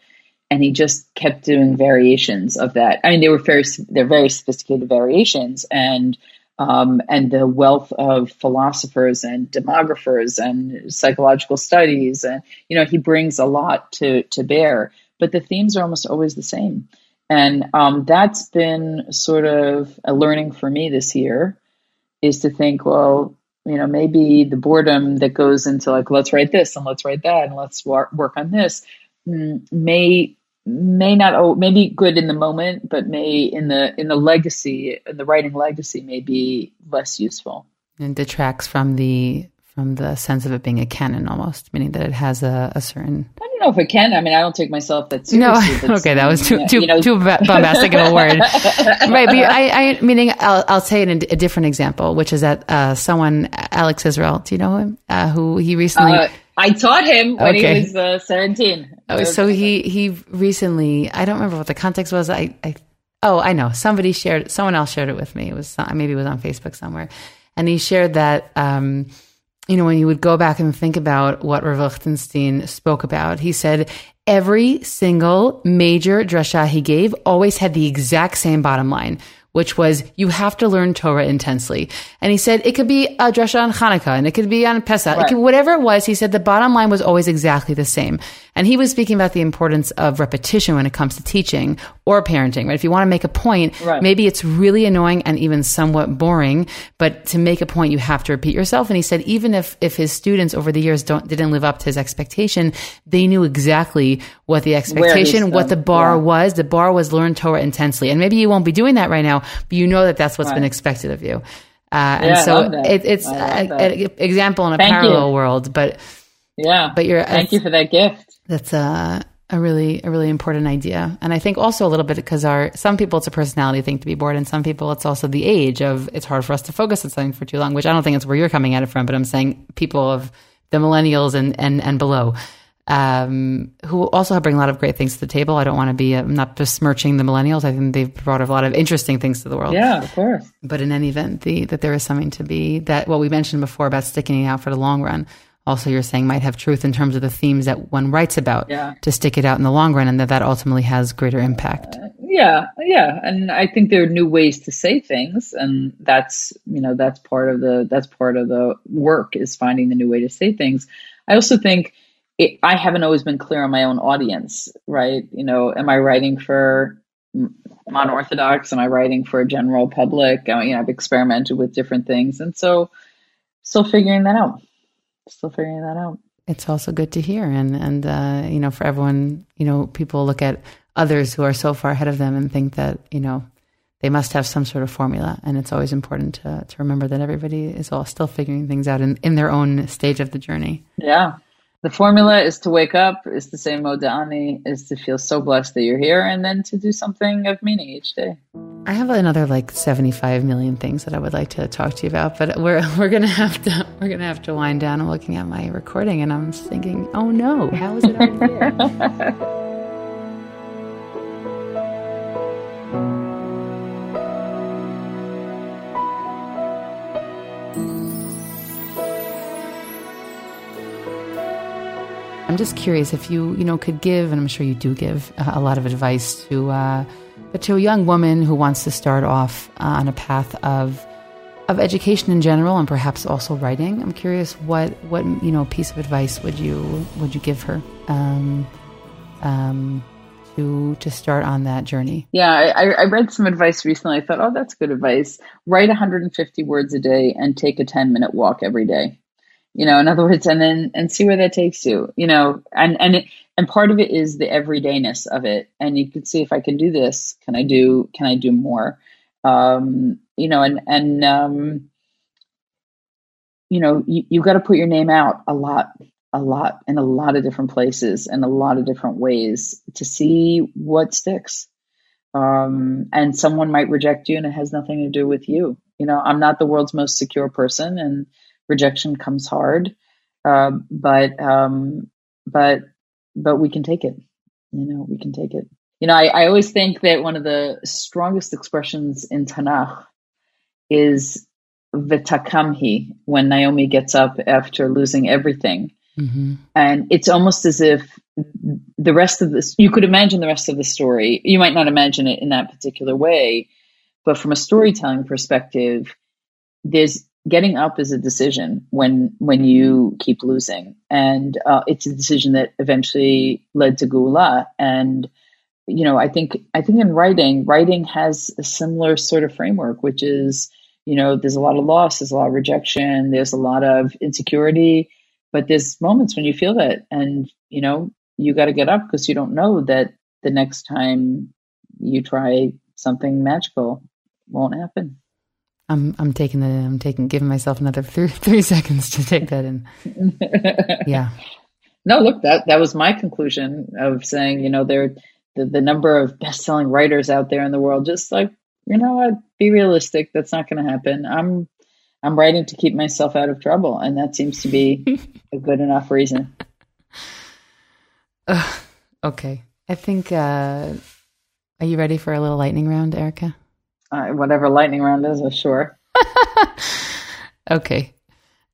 and he just kept doing variations of that. I mean, they were very, they're very sophisticated variations, and um, and the wealth of philosophers and demographers and psychological studies, and you know, he brings a lot to to bear. But the themes are almost always the same. And um, that's been sort of a learning for me this year is to think, well, you know, maybe the boredom that goes into like, let's write this and let's write that and let's work on this mm, may may not oh maybe good in the moment but may in the in the legacy in the writing legacy may be less useful. And detracts from the from the sense of it being a canon almost meaning that it has a, a certain I don't know if it can. I mean, I don't take myself that seriously. No, *laughs* okay, that was too too, you know. too bombastic of a word, *laughs* right? But I, I meaning I'll, I'll say it in a different example, which is that uh, someone Alex Israel. Do you know him? Uh, who he recently. Uh, I taught him when okay. he was uh, seventeen. Oh, so he he recently. I don't remember what the context was. I, I oh I know somebody shared. Someone else shared it with me. It was maybe it was on Facebook somewhere, and he shared that. Um, you know, when you would go back and think about what Rav Lichtenstein spoke about, he said every single major drasha he gave always had the exact same bottom line, which was you have to learn Torah intensely. And he said it could be a drasha on Hanukkah and it could be on Pesach, right. could, whatever it was. He said the bottom line was always exactly the same. And he was speaking about the importance of repetition when it comes to teaching or parenting, right? If you want to make a point, right. maybe it's really annoying and even somewhat boring, but to make a point, you have to repeat yourself. And he said even if if his students over the years don't didn't live up to his expectation, they knew exactly what the expectation, what the bar yeah. was. The bar was learn Torah intensely. And maybe you won't be doing that right now, but you know that that's what's right. been expected of you. Uh, and yeah, so it, it's an example in a Thank parallel you. world, but yeah, but you're, thank you for that gift. That's a, a really, a really important idea. And I think also a little bit because our, some people it's a personality thing to be bored and some people it's also the age of, it's hard for us to focus on something for too long, which I don't think it's where you're coming at it from, but I'm saying people of the millennials and, and, and below um, who also bring a lot of great things to the table. I don't want to be, I'm not besmirching the millennials. I think they've brought a lot of interesting things to the world. Yeah, of course. But in any event, the, that there is something to be that what we mentioned before about sticking it out for the long run. Also, you're saying might have truth in terms of the themes that one writes about yeah. to stick it out in the long run, and that that ultimately has greater impact. Uh, yeah, yeah, and I think there are new ways to say things, and that's you know that's part of the that's part of the work is finding the new way to say things. I also think it, I haven't always been clear on my own audience, right? You know, am I writing for non-orthodox Am I writing for a general public? I, you know, I've experimented with different things, and so still figuring that out. Still figuring that out. It's also good to hear, and and uh, you know, for everyone, you know, people look at others who are so far ahead of them and think that you know they must have some sort of formula. And it's always important to, to remember that everybody is all still figuring things out in, in their own stage of the journey. Yeah. The formula is to wake up is to say modani is to feel so blessed that you're here and then to do something of meaning each day i have another like 75 million things that i would like to talk to you about but we're *laughs* we're gonna have to we're gonna have to wind down. I'm looking at my recording and i'm thinking oh no. How is it over here? I'm just curious if you, you know, could give, and I'm sure you do give uh, a lot of advice to, uh, but to a young woman who wants to start off uh, on a path of, of education in general, and perhaps also writing. I'm curious what, what you know, piece of advice would you would you give her um, um, to to start on that journey? Yeah, I, I read some advice recently. I thought, oh, that's good advice. Write 150 words a day and take a 10 minute walk every day you know in other words and then and see where that takes you you know and and it, and part of it is the everydayness of it. And you can see if i can do this can i do can i do more? Um you know and and um you know you, you got to put your name out a lot a lot in a lot of different places and a lot of different ways to see what sticks. Um and someone might reject you and it has nothing to do with you. You know i'm not the world's most secure person and rejection comes hard, uh, but um, but but we can take it. You know, we can take it. You know, I, I always think that one of the strongest expressions in Tanakh is v'takamhi when Naomi gets up after losing everything. Mm-hmm. And it's almost as if the rest of this, you could imagine the rest of the story. You might not imagine it in that particular way, but from a storytelling perspective, there's getting up is a decision when when you keep losing, and uh, it's a decision that eventually led to geula. And you know, I think I think in writing, writing has a similar sort of framework, which is you know, there's a lot of loss, there's a lot of rejection, there's a lot of insecurity, but there's moments when you feel that, and you know, you got to get up because you don't know that the next time you try something magical won't happen. I'm I'm taking the I'm taking giving myself another three *laughs* three seconds to take that in. *laughs* yeah. No, look that that was my conclusion of saying you know there the the number of best selling writers out there in the world just like you know what be realistic that's not going to happen. I'm I'm writing to keep myself out of trouble, and that seems to be *laughs* a good enough reason. Uh, okay, I think. Uh, are you ready for a little lightning round, Erica? Uh, whatever lightning round is, I'm sure. *laughs* okay.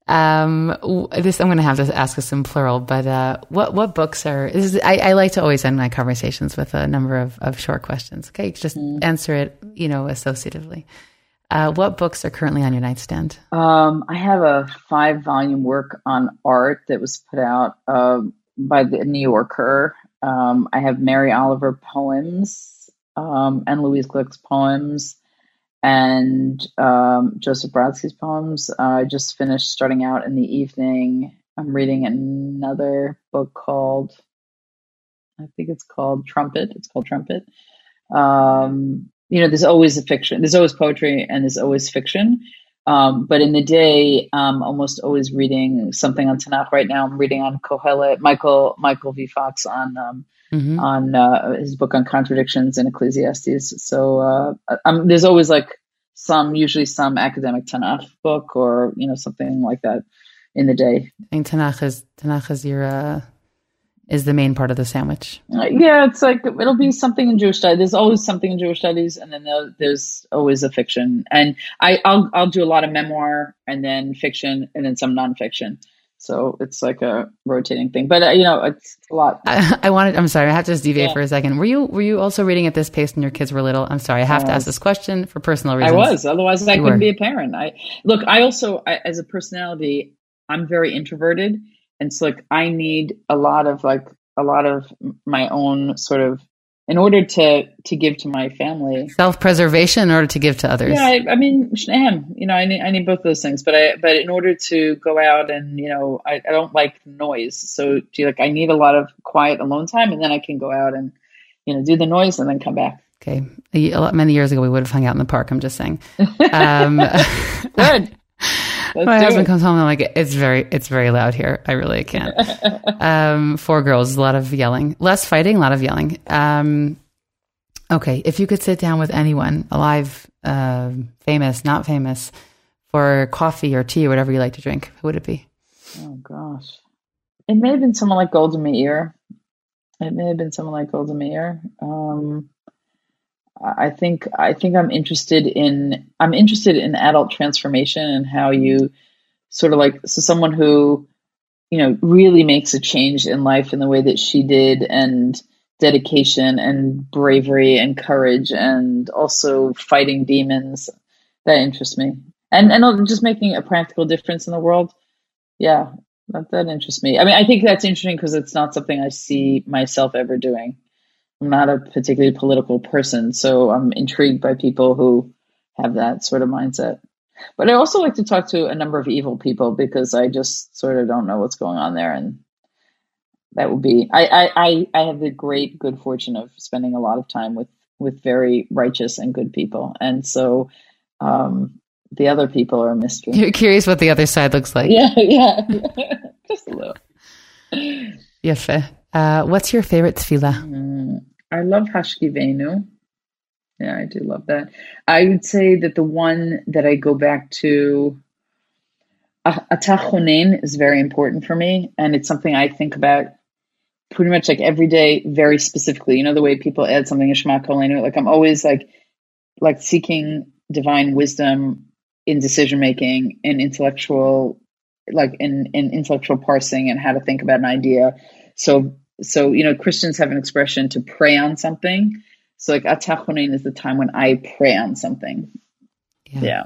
Um, this I'm going to have to ask us in plural, but uh, what what books are? Is, I, I, like to always end my conversations with a number of, of short questions. Okay, just mm. answer it, you know, associatively. Uh, what books are currently on your nightstand? Um, I have a five volume work on art that was put out uh, by the New Yorker. Um, I have Mary Oliver poems um, and Louise Glück's poems and um, Joseph Brodsky's poems. Uh, I just finished starting out in the evening. I'm reading another book called, I think it's called Trumpet. It's called Trumpet. Um, you know, there's always a fiction. There's always poetry and there's always fiction. Um, but in the day, I'm almost always reading something on Tanakh. Right now, I'm reading on Kohelet, Michael Michael V. Fox on um, mm-hmm. on uh, his book on contradictions in Ecclesiastes. So uh, um, there's always like some, usually some academic Tanakh book or you know something like that in the day. And Tanakh is Tanakh is your uh, is the main part of the sandwich. Uh, yeah, it's like it'll be something in Jewish studies. There's always something in Jewish studies, and then there's always a fiction. And I I'll I'll do a lot of memoir and then fiction and then some nonfiction. So it's like a rotating thing, but uh, you know, it's a lot. I, I, wanted. I'm sorry. I have to just deviate yeah. for a second. Were you were you also reading at this pace when your kids were little? I'm sorry. I have I to ask this question for personal reasons. I was. Otherwise, I you couldn't were. be a parent. I look. I also, I, as a personality, I'm very introverted, and so like I need a lot of like a lot of my own sort of in order to to give to my family self preservation in order to give to others. Yeah, I, I mean, shnehem, you know, I need I need both those things, but I but in order to go out and you know, I, I don't like noise, so do like I need a lot of quiet alone time, and then I can go out and you know do the noise and then come back. Okay, a lot, many years ago we would have hung out in the park. I'm just saying. *laughs* Um, Good. My husband it. comes home and I'm like, it's very, it's very loud here. I really can't. *laughs* um, four girls, a lot of yelling, less fighting, a lot of yelling. Um, okay. If you could sit down with anyone alive, uh, famous, not famous for coffee or tea or whatever you like to drink, who would it be? Oh gosh. It may have been someone like Golda Meir. It may have been someone like Golda Meir. Um, I think I think I'm interested in I'm interested in adult transformation and how you sort of like so someone who you know really makes a change in life in the way that she did and dedication and bravery and courage and also fighting demons that interests me. And and just making a practical difference in the world. Yeah that that interests me. I mean I think that's interesting because it's not something I see myself ever doing not a particularly political person, so I'm intrigued by people who have that sort of mindset. But I also like to talk to a number of evil people because I just sort of don't know what's going on there, and that would be. I I I have the great good fortune of spending a lot of time with with very righteous and good people, and so um, the other people are a mystery. You're curious what the other side looks like. Yeah, *laughs* yeah, *laughs* just a little. Yefe. Uh, what's your favorite tefillah? Mm, I love Hashkivenu. Yeah, I do love that. I would say that the one that I go back to, ah, Atachonen, is very important for me, and it's something I think about pretty much like every day, very specifically. You know the way people add something to Shema Kolenu. Like I'm always like, like seeking divine wisdom in decision making, in intellectual, like in in intellectual parsing, and how to think about an idea. So so you know Christians have an expression to pray on something. So like atachonin is the time when I pray on something. Yeah. yeah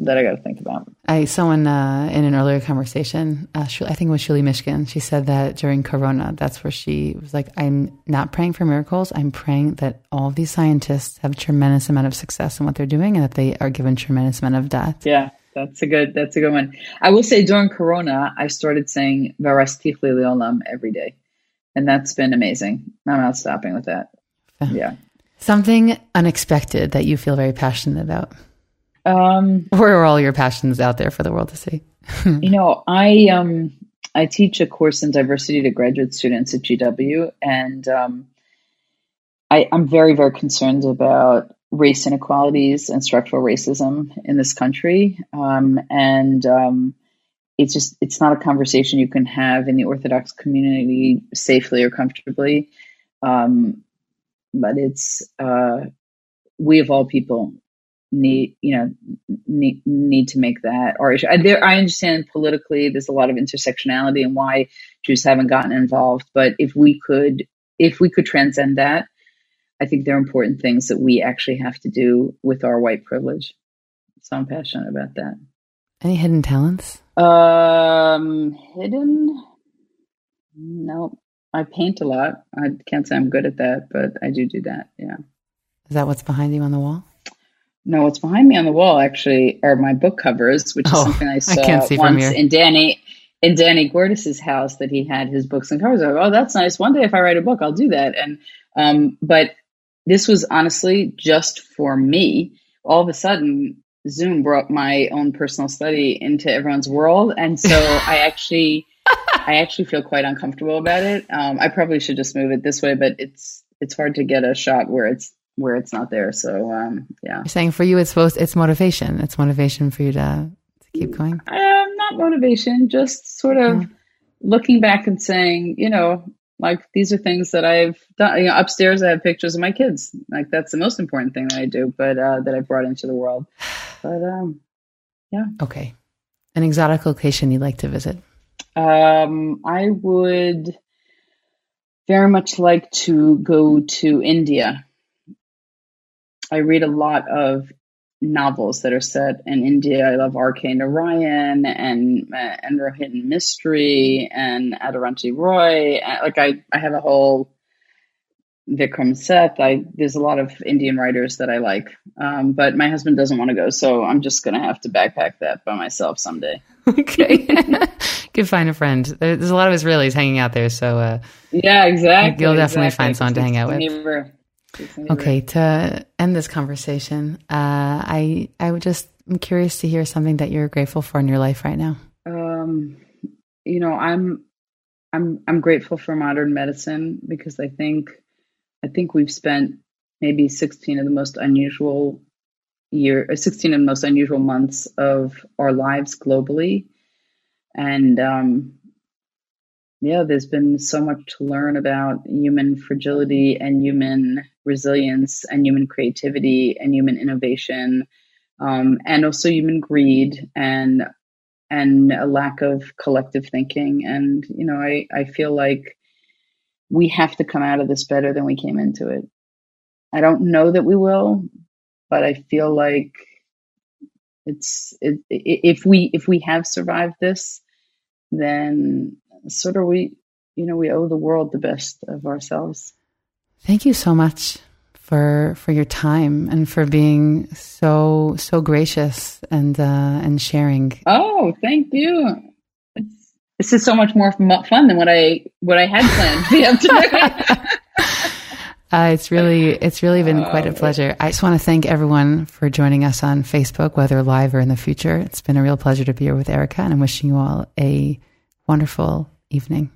that I got to think about. I someone uh, in an earlier conversation, uh, I think it was Shuli Mishkin. She said that during Corona, that's where she was like, "I'm not praying for miracles. I'm praying that all these scientists have a tremendous amount of success in what they're doing, and that they are given tremendous amount of death." Yeah, that's a good. That's a good one. I will say during Corona, I started saying "Varastich Leolam" every day and that's been amazing. I'm not stopping with that. Yeah. Something unexpected that you feel very passionate about. Um, Where are all your passions out there for the world to see? *laughs* you know, I um, I teach a course in diversity to graduate students at GW, and um, I, I'm very, very concerned about race inequalities and structural racism in this country. Um, and um, it's just it's not a conversation you can have in the Orthodox community safely or comfortably. Um, but it's uh, we of all people need you know need need to make that our issue. I, there, I understand politically there's a lot of intersectionality and why Jews haven't gotten involved. But if we could if we could transcend that, I think there are important things that we actually have to do with our white privilege. So I'm passionate about that. Any hidden talents? Um, hidden? No, I paint a lot. I can't say I'm good at that, but I do do that. Yeah. Is that what's behind you on the wall? No, what's behind me on the wall actually are my book covers, which is oh, something I saw I once in Danny in Danny Gordis's house that he had his books and covers. oh, that's nice. One day, if I write a book, I'll do that. And um, but this was honestly just for me. All of a sudden, Zoom brought my own personal study into everyone's world, and so I *laughs* actually, I actually feel quite uncomfortable about it. Um, I probably should just move it this way, but it's it's hard to get a shot where it's where it's not there. So um, yeah, you're saying for you, it's supposed it's motivation. It's motivation for you to to keep going. Um, not motivation, just sort of yeah. looking back and saying, you know, like these are things that I've done. You know, upstairs I have pictures of my kids. Like that's the most important thing that I do, but uh, that I brought into the world. But um, yeah. Okay. An exotic location you'd like to visit? Um, I would very much like to go to India. I read a lot of novels that are set in India. I love R.K. Narayan and uh, and Rohinton Mistry and Arundhati Roy. Uh, like I, I have a whole Vikram Seth. I there's a lot of Indian writers that I like, um, but my husband doesn't want to go, so I'm just gonna have to backpack that by myself someday. *laughs* okay, *laughs* could find a friend. There's a lot of Israelis hanging out there, so uh, yeah, exactly. You'll definitely exactly. find someone to hang out with. Okay, to end this conversation, uh, I I would just I'm curious to hear something that you're grateful for in your life right now. Um, you know, I'm I'm I'm grateful for modern medicine because I think I think we've spent maybe 16 of the most unusual year, uh, 16 of the most unusual months of our lives globally, and um, yeah, there's been so much to learn about human fragility and human resilience and human creativity and human innovation, um, and also human greed and and a lack of collective thinking. And you know, I I feel like we have to come out of this better than we came into it. I don't know that we will, but I feel like it's it, if we if we have survived this, then sort of we you know we owe the world the best of ourselves. Thank you so much for for your time and for being so so gracious and uh, and sharing. Oh, thank you this is so much more fun than what I what I had planned *laughs* Uh, it's really, it's really been quite a pleasure. I just want to thank everyone for joining us on Facebook, whether live or in the future. It's been a real pleasure to be here with Erica, and I'm wishing you all a wonderful evening.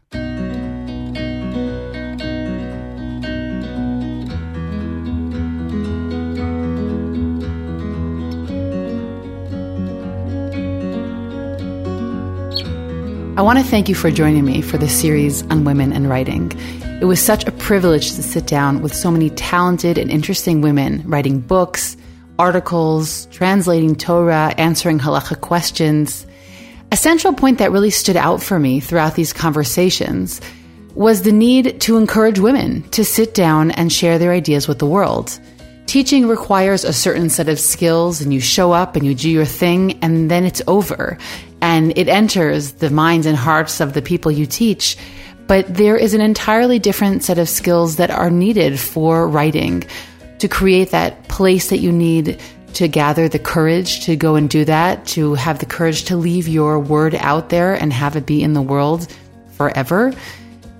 I want to thank you for joining me for this series on women and writing. It was such a privilege to sit down with so many talented and interesting women writing books, articles, translating Torah, answering halacha questions. A central point that really stood out for me throughout these conversations was the need to encourage women to sit down and share their ideas with the world. Teaching requires a certain set of skills, and you show up and you do your thing, and then it's over and it enters the minds and hearts of the people you teach. But there is an entirely different set of skills that are needed for writing to create that place that you need to gather the courage to go and do that, to have the courage to leave your word out there and have it be in the world forever.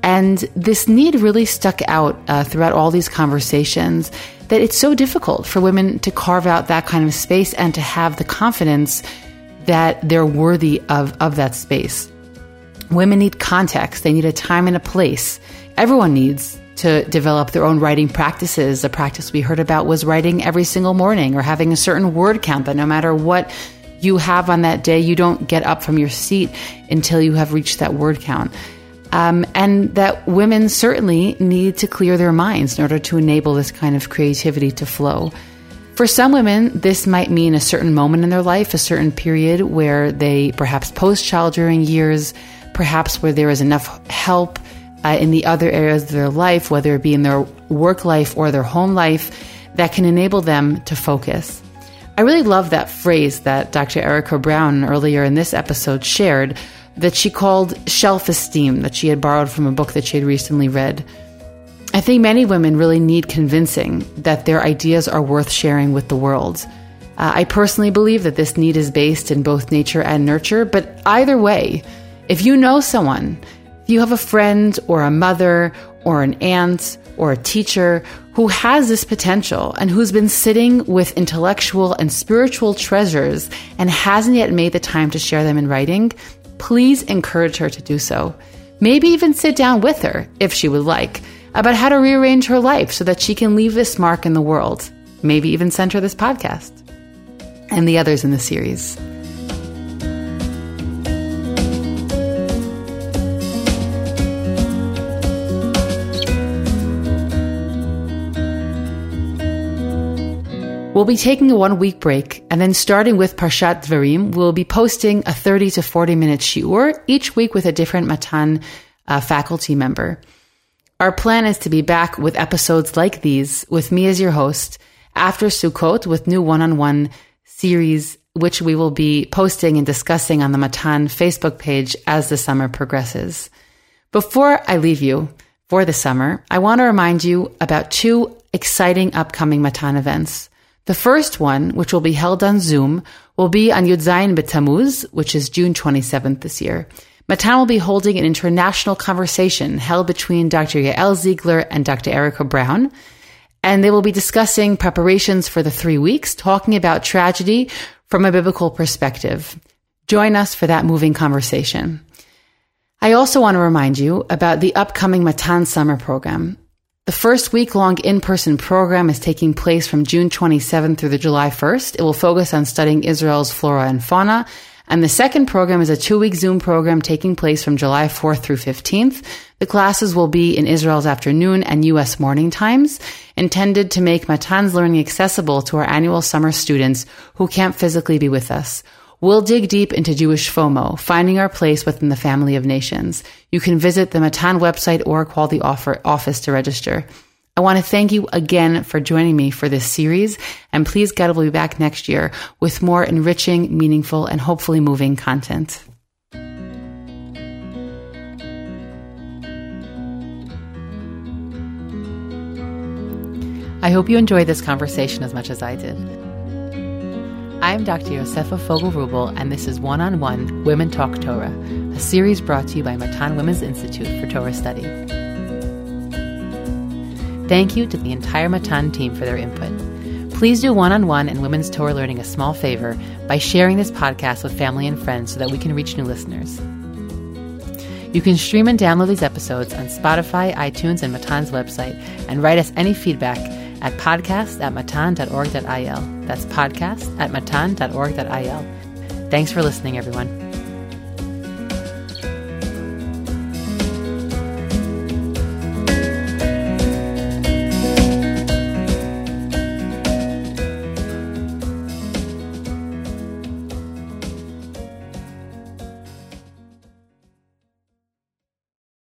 And this need really stuck out uh, throughout all these conversations that it's so difficult for women to carve out that kind of space and to have the confidence that they're worthy of, of that space. Women need context, they need a time and a place. Everyone needs to develop their own writing practices. The practice we heard about was writing every single morning or having a certain word count that no matter what you have on that day, you don't get up from your seat until you have reached that word count. Um, and that women certainly need to clear their minds in order to enable this kind of creativity to flow. For some women, this might mean a certain moment in their life, a certain period where they perhaps post childbearing years, perhaps where there is enough help uh, in the other areas of their life, whether it be in their work life or their home life, that can enable them to focus. I really love that phrase that Dr. Erica Brown earlier in this episode shared that she called shelf esteem, that she had borrowed from a book that she had recently read. I think many women really need convincing that their ideas are worth sharing with the world. Uh, I personally believe that this need is based in both nature and nurture, but either way, if you know someone, if you have a friend or a mother or an aunt or a teacher who has this potential and who's been sitting with intellectual and spiritual treasures and hasn't yet made the time to share them in writing, please encourage her to do so. Maybe even sit down with her if she would like about how to rearrange her life so that she can leave this mark in the world. Maybe even center this podcast and the others in the series. We'll be taking a one week break and then starting with Parshat Dvarim, we'll be posting a 30 to 40 minute shiur each week with a different Matan uh, faculty member. Our plan is to be back with episodes like these with me as your host after Sukkot with new one on one series, which we will be posting and discussing on the Matan Facebook page as the summer progresses. Before I leave you for the summer, I want to remind you about two exciting upcoming Matan events. The first one, which will be held on Zoom, will be on Yud Zayin which is June 27th this year. Matan will be holding an international conversation held between Dr. Yael Ziegler and Dr. Erica Brown. And they will be discussing preparations for the three weeks, talking about tragedy from a biblical perspective. Join us for that moving conversation. I also want to remind you about the upcoming Matan Summer Program. The first week long in person program is taking place from June 27th through the July 1st. It will focus on studying Israel's flora and fauna. And the second program is a two week Zoom program taking place from July 4th through 15th. The classes will be in Israel's afternoon and U.S. morning times, intended to make Matan's learning accessible to our annual summer students who can't physically be with us. We'll dig deep into Jewish FOMO, finding our place within the family of nations. You can visit the Matan website or call the office to register. I want to thank you again for joining me for this series, and please God will be back next year with more enriching, meaningful, and hopefully moving content. I hope you enjoyed this conversation as much as I did. I'm Dr. Yosefa Fogel Rubel, and this is One on One Women Talk Torah, a series brought to you by Matan Women's Institute for Torah Study. Thank you to the entire Matan team for their input. Please do one on one and women's Torah learning a small favor by sharing this podcast with family and friends so that we can reach new listeners. You can stream and download these episodes on Spotify, iTunes, and Matan's website, and write us any feedback at podcast at matan.org.il. That's podcast at matan.org.il. Thanks for listening, everyone.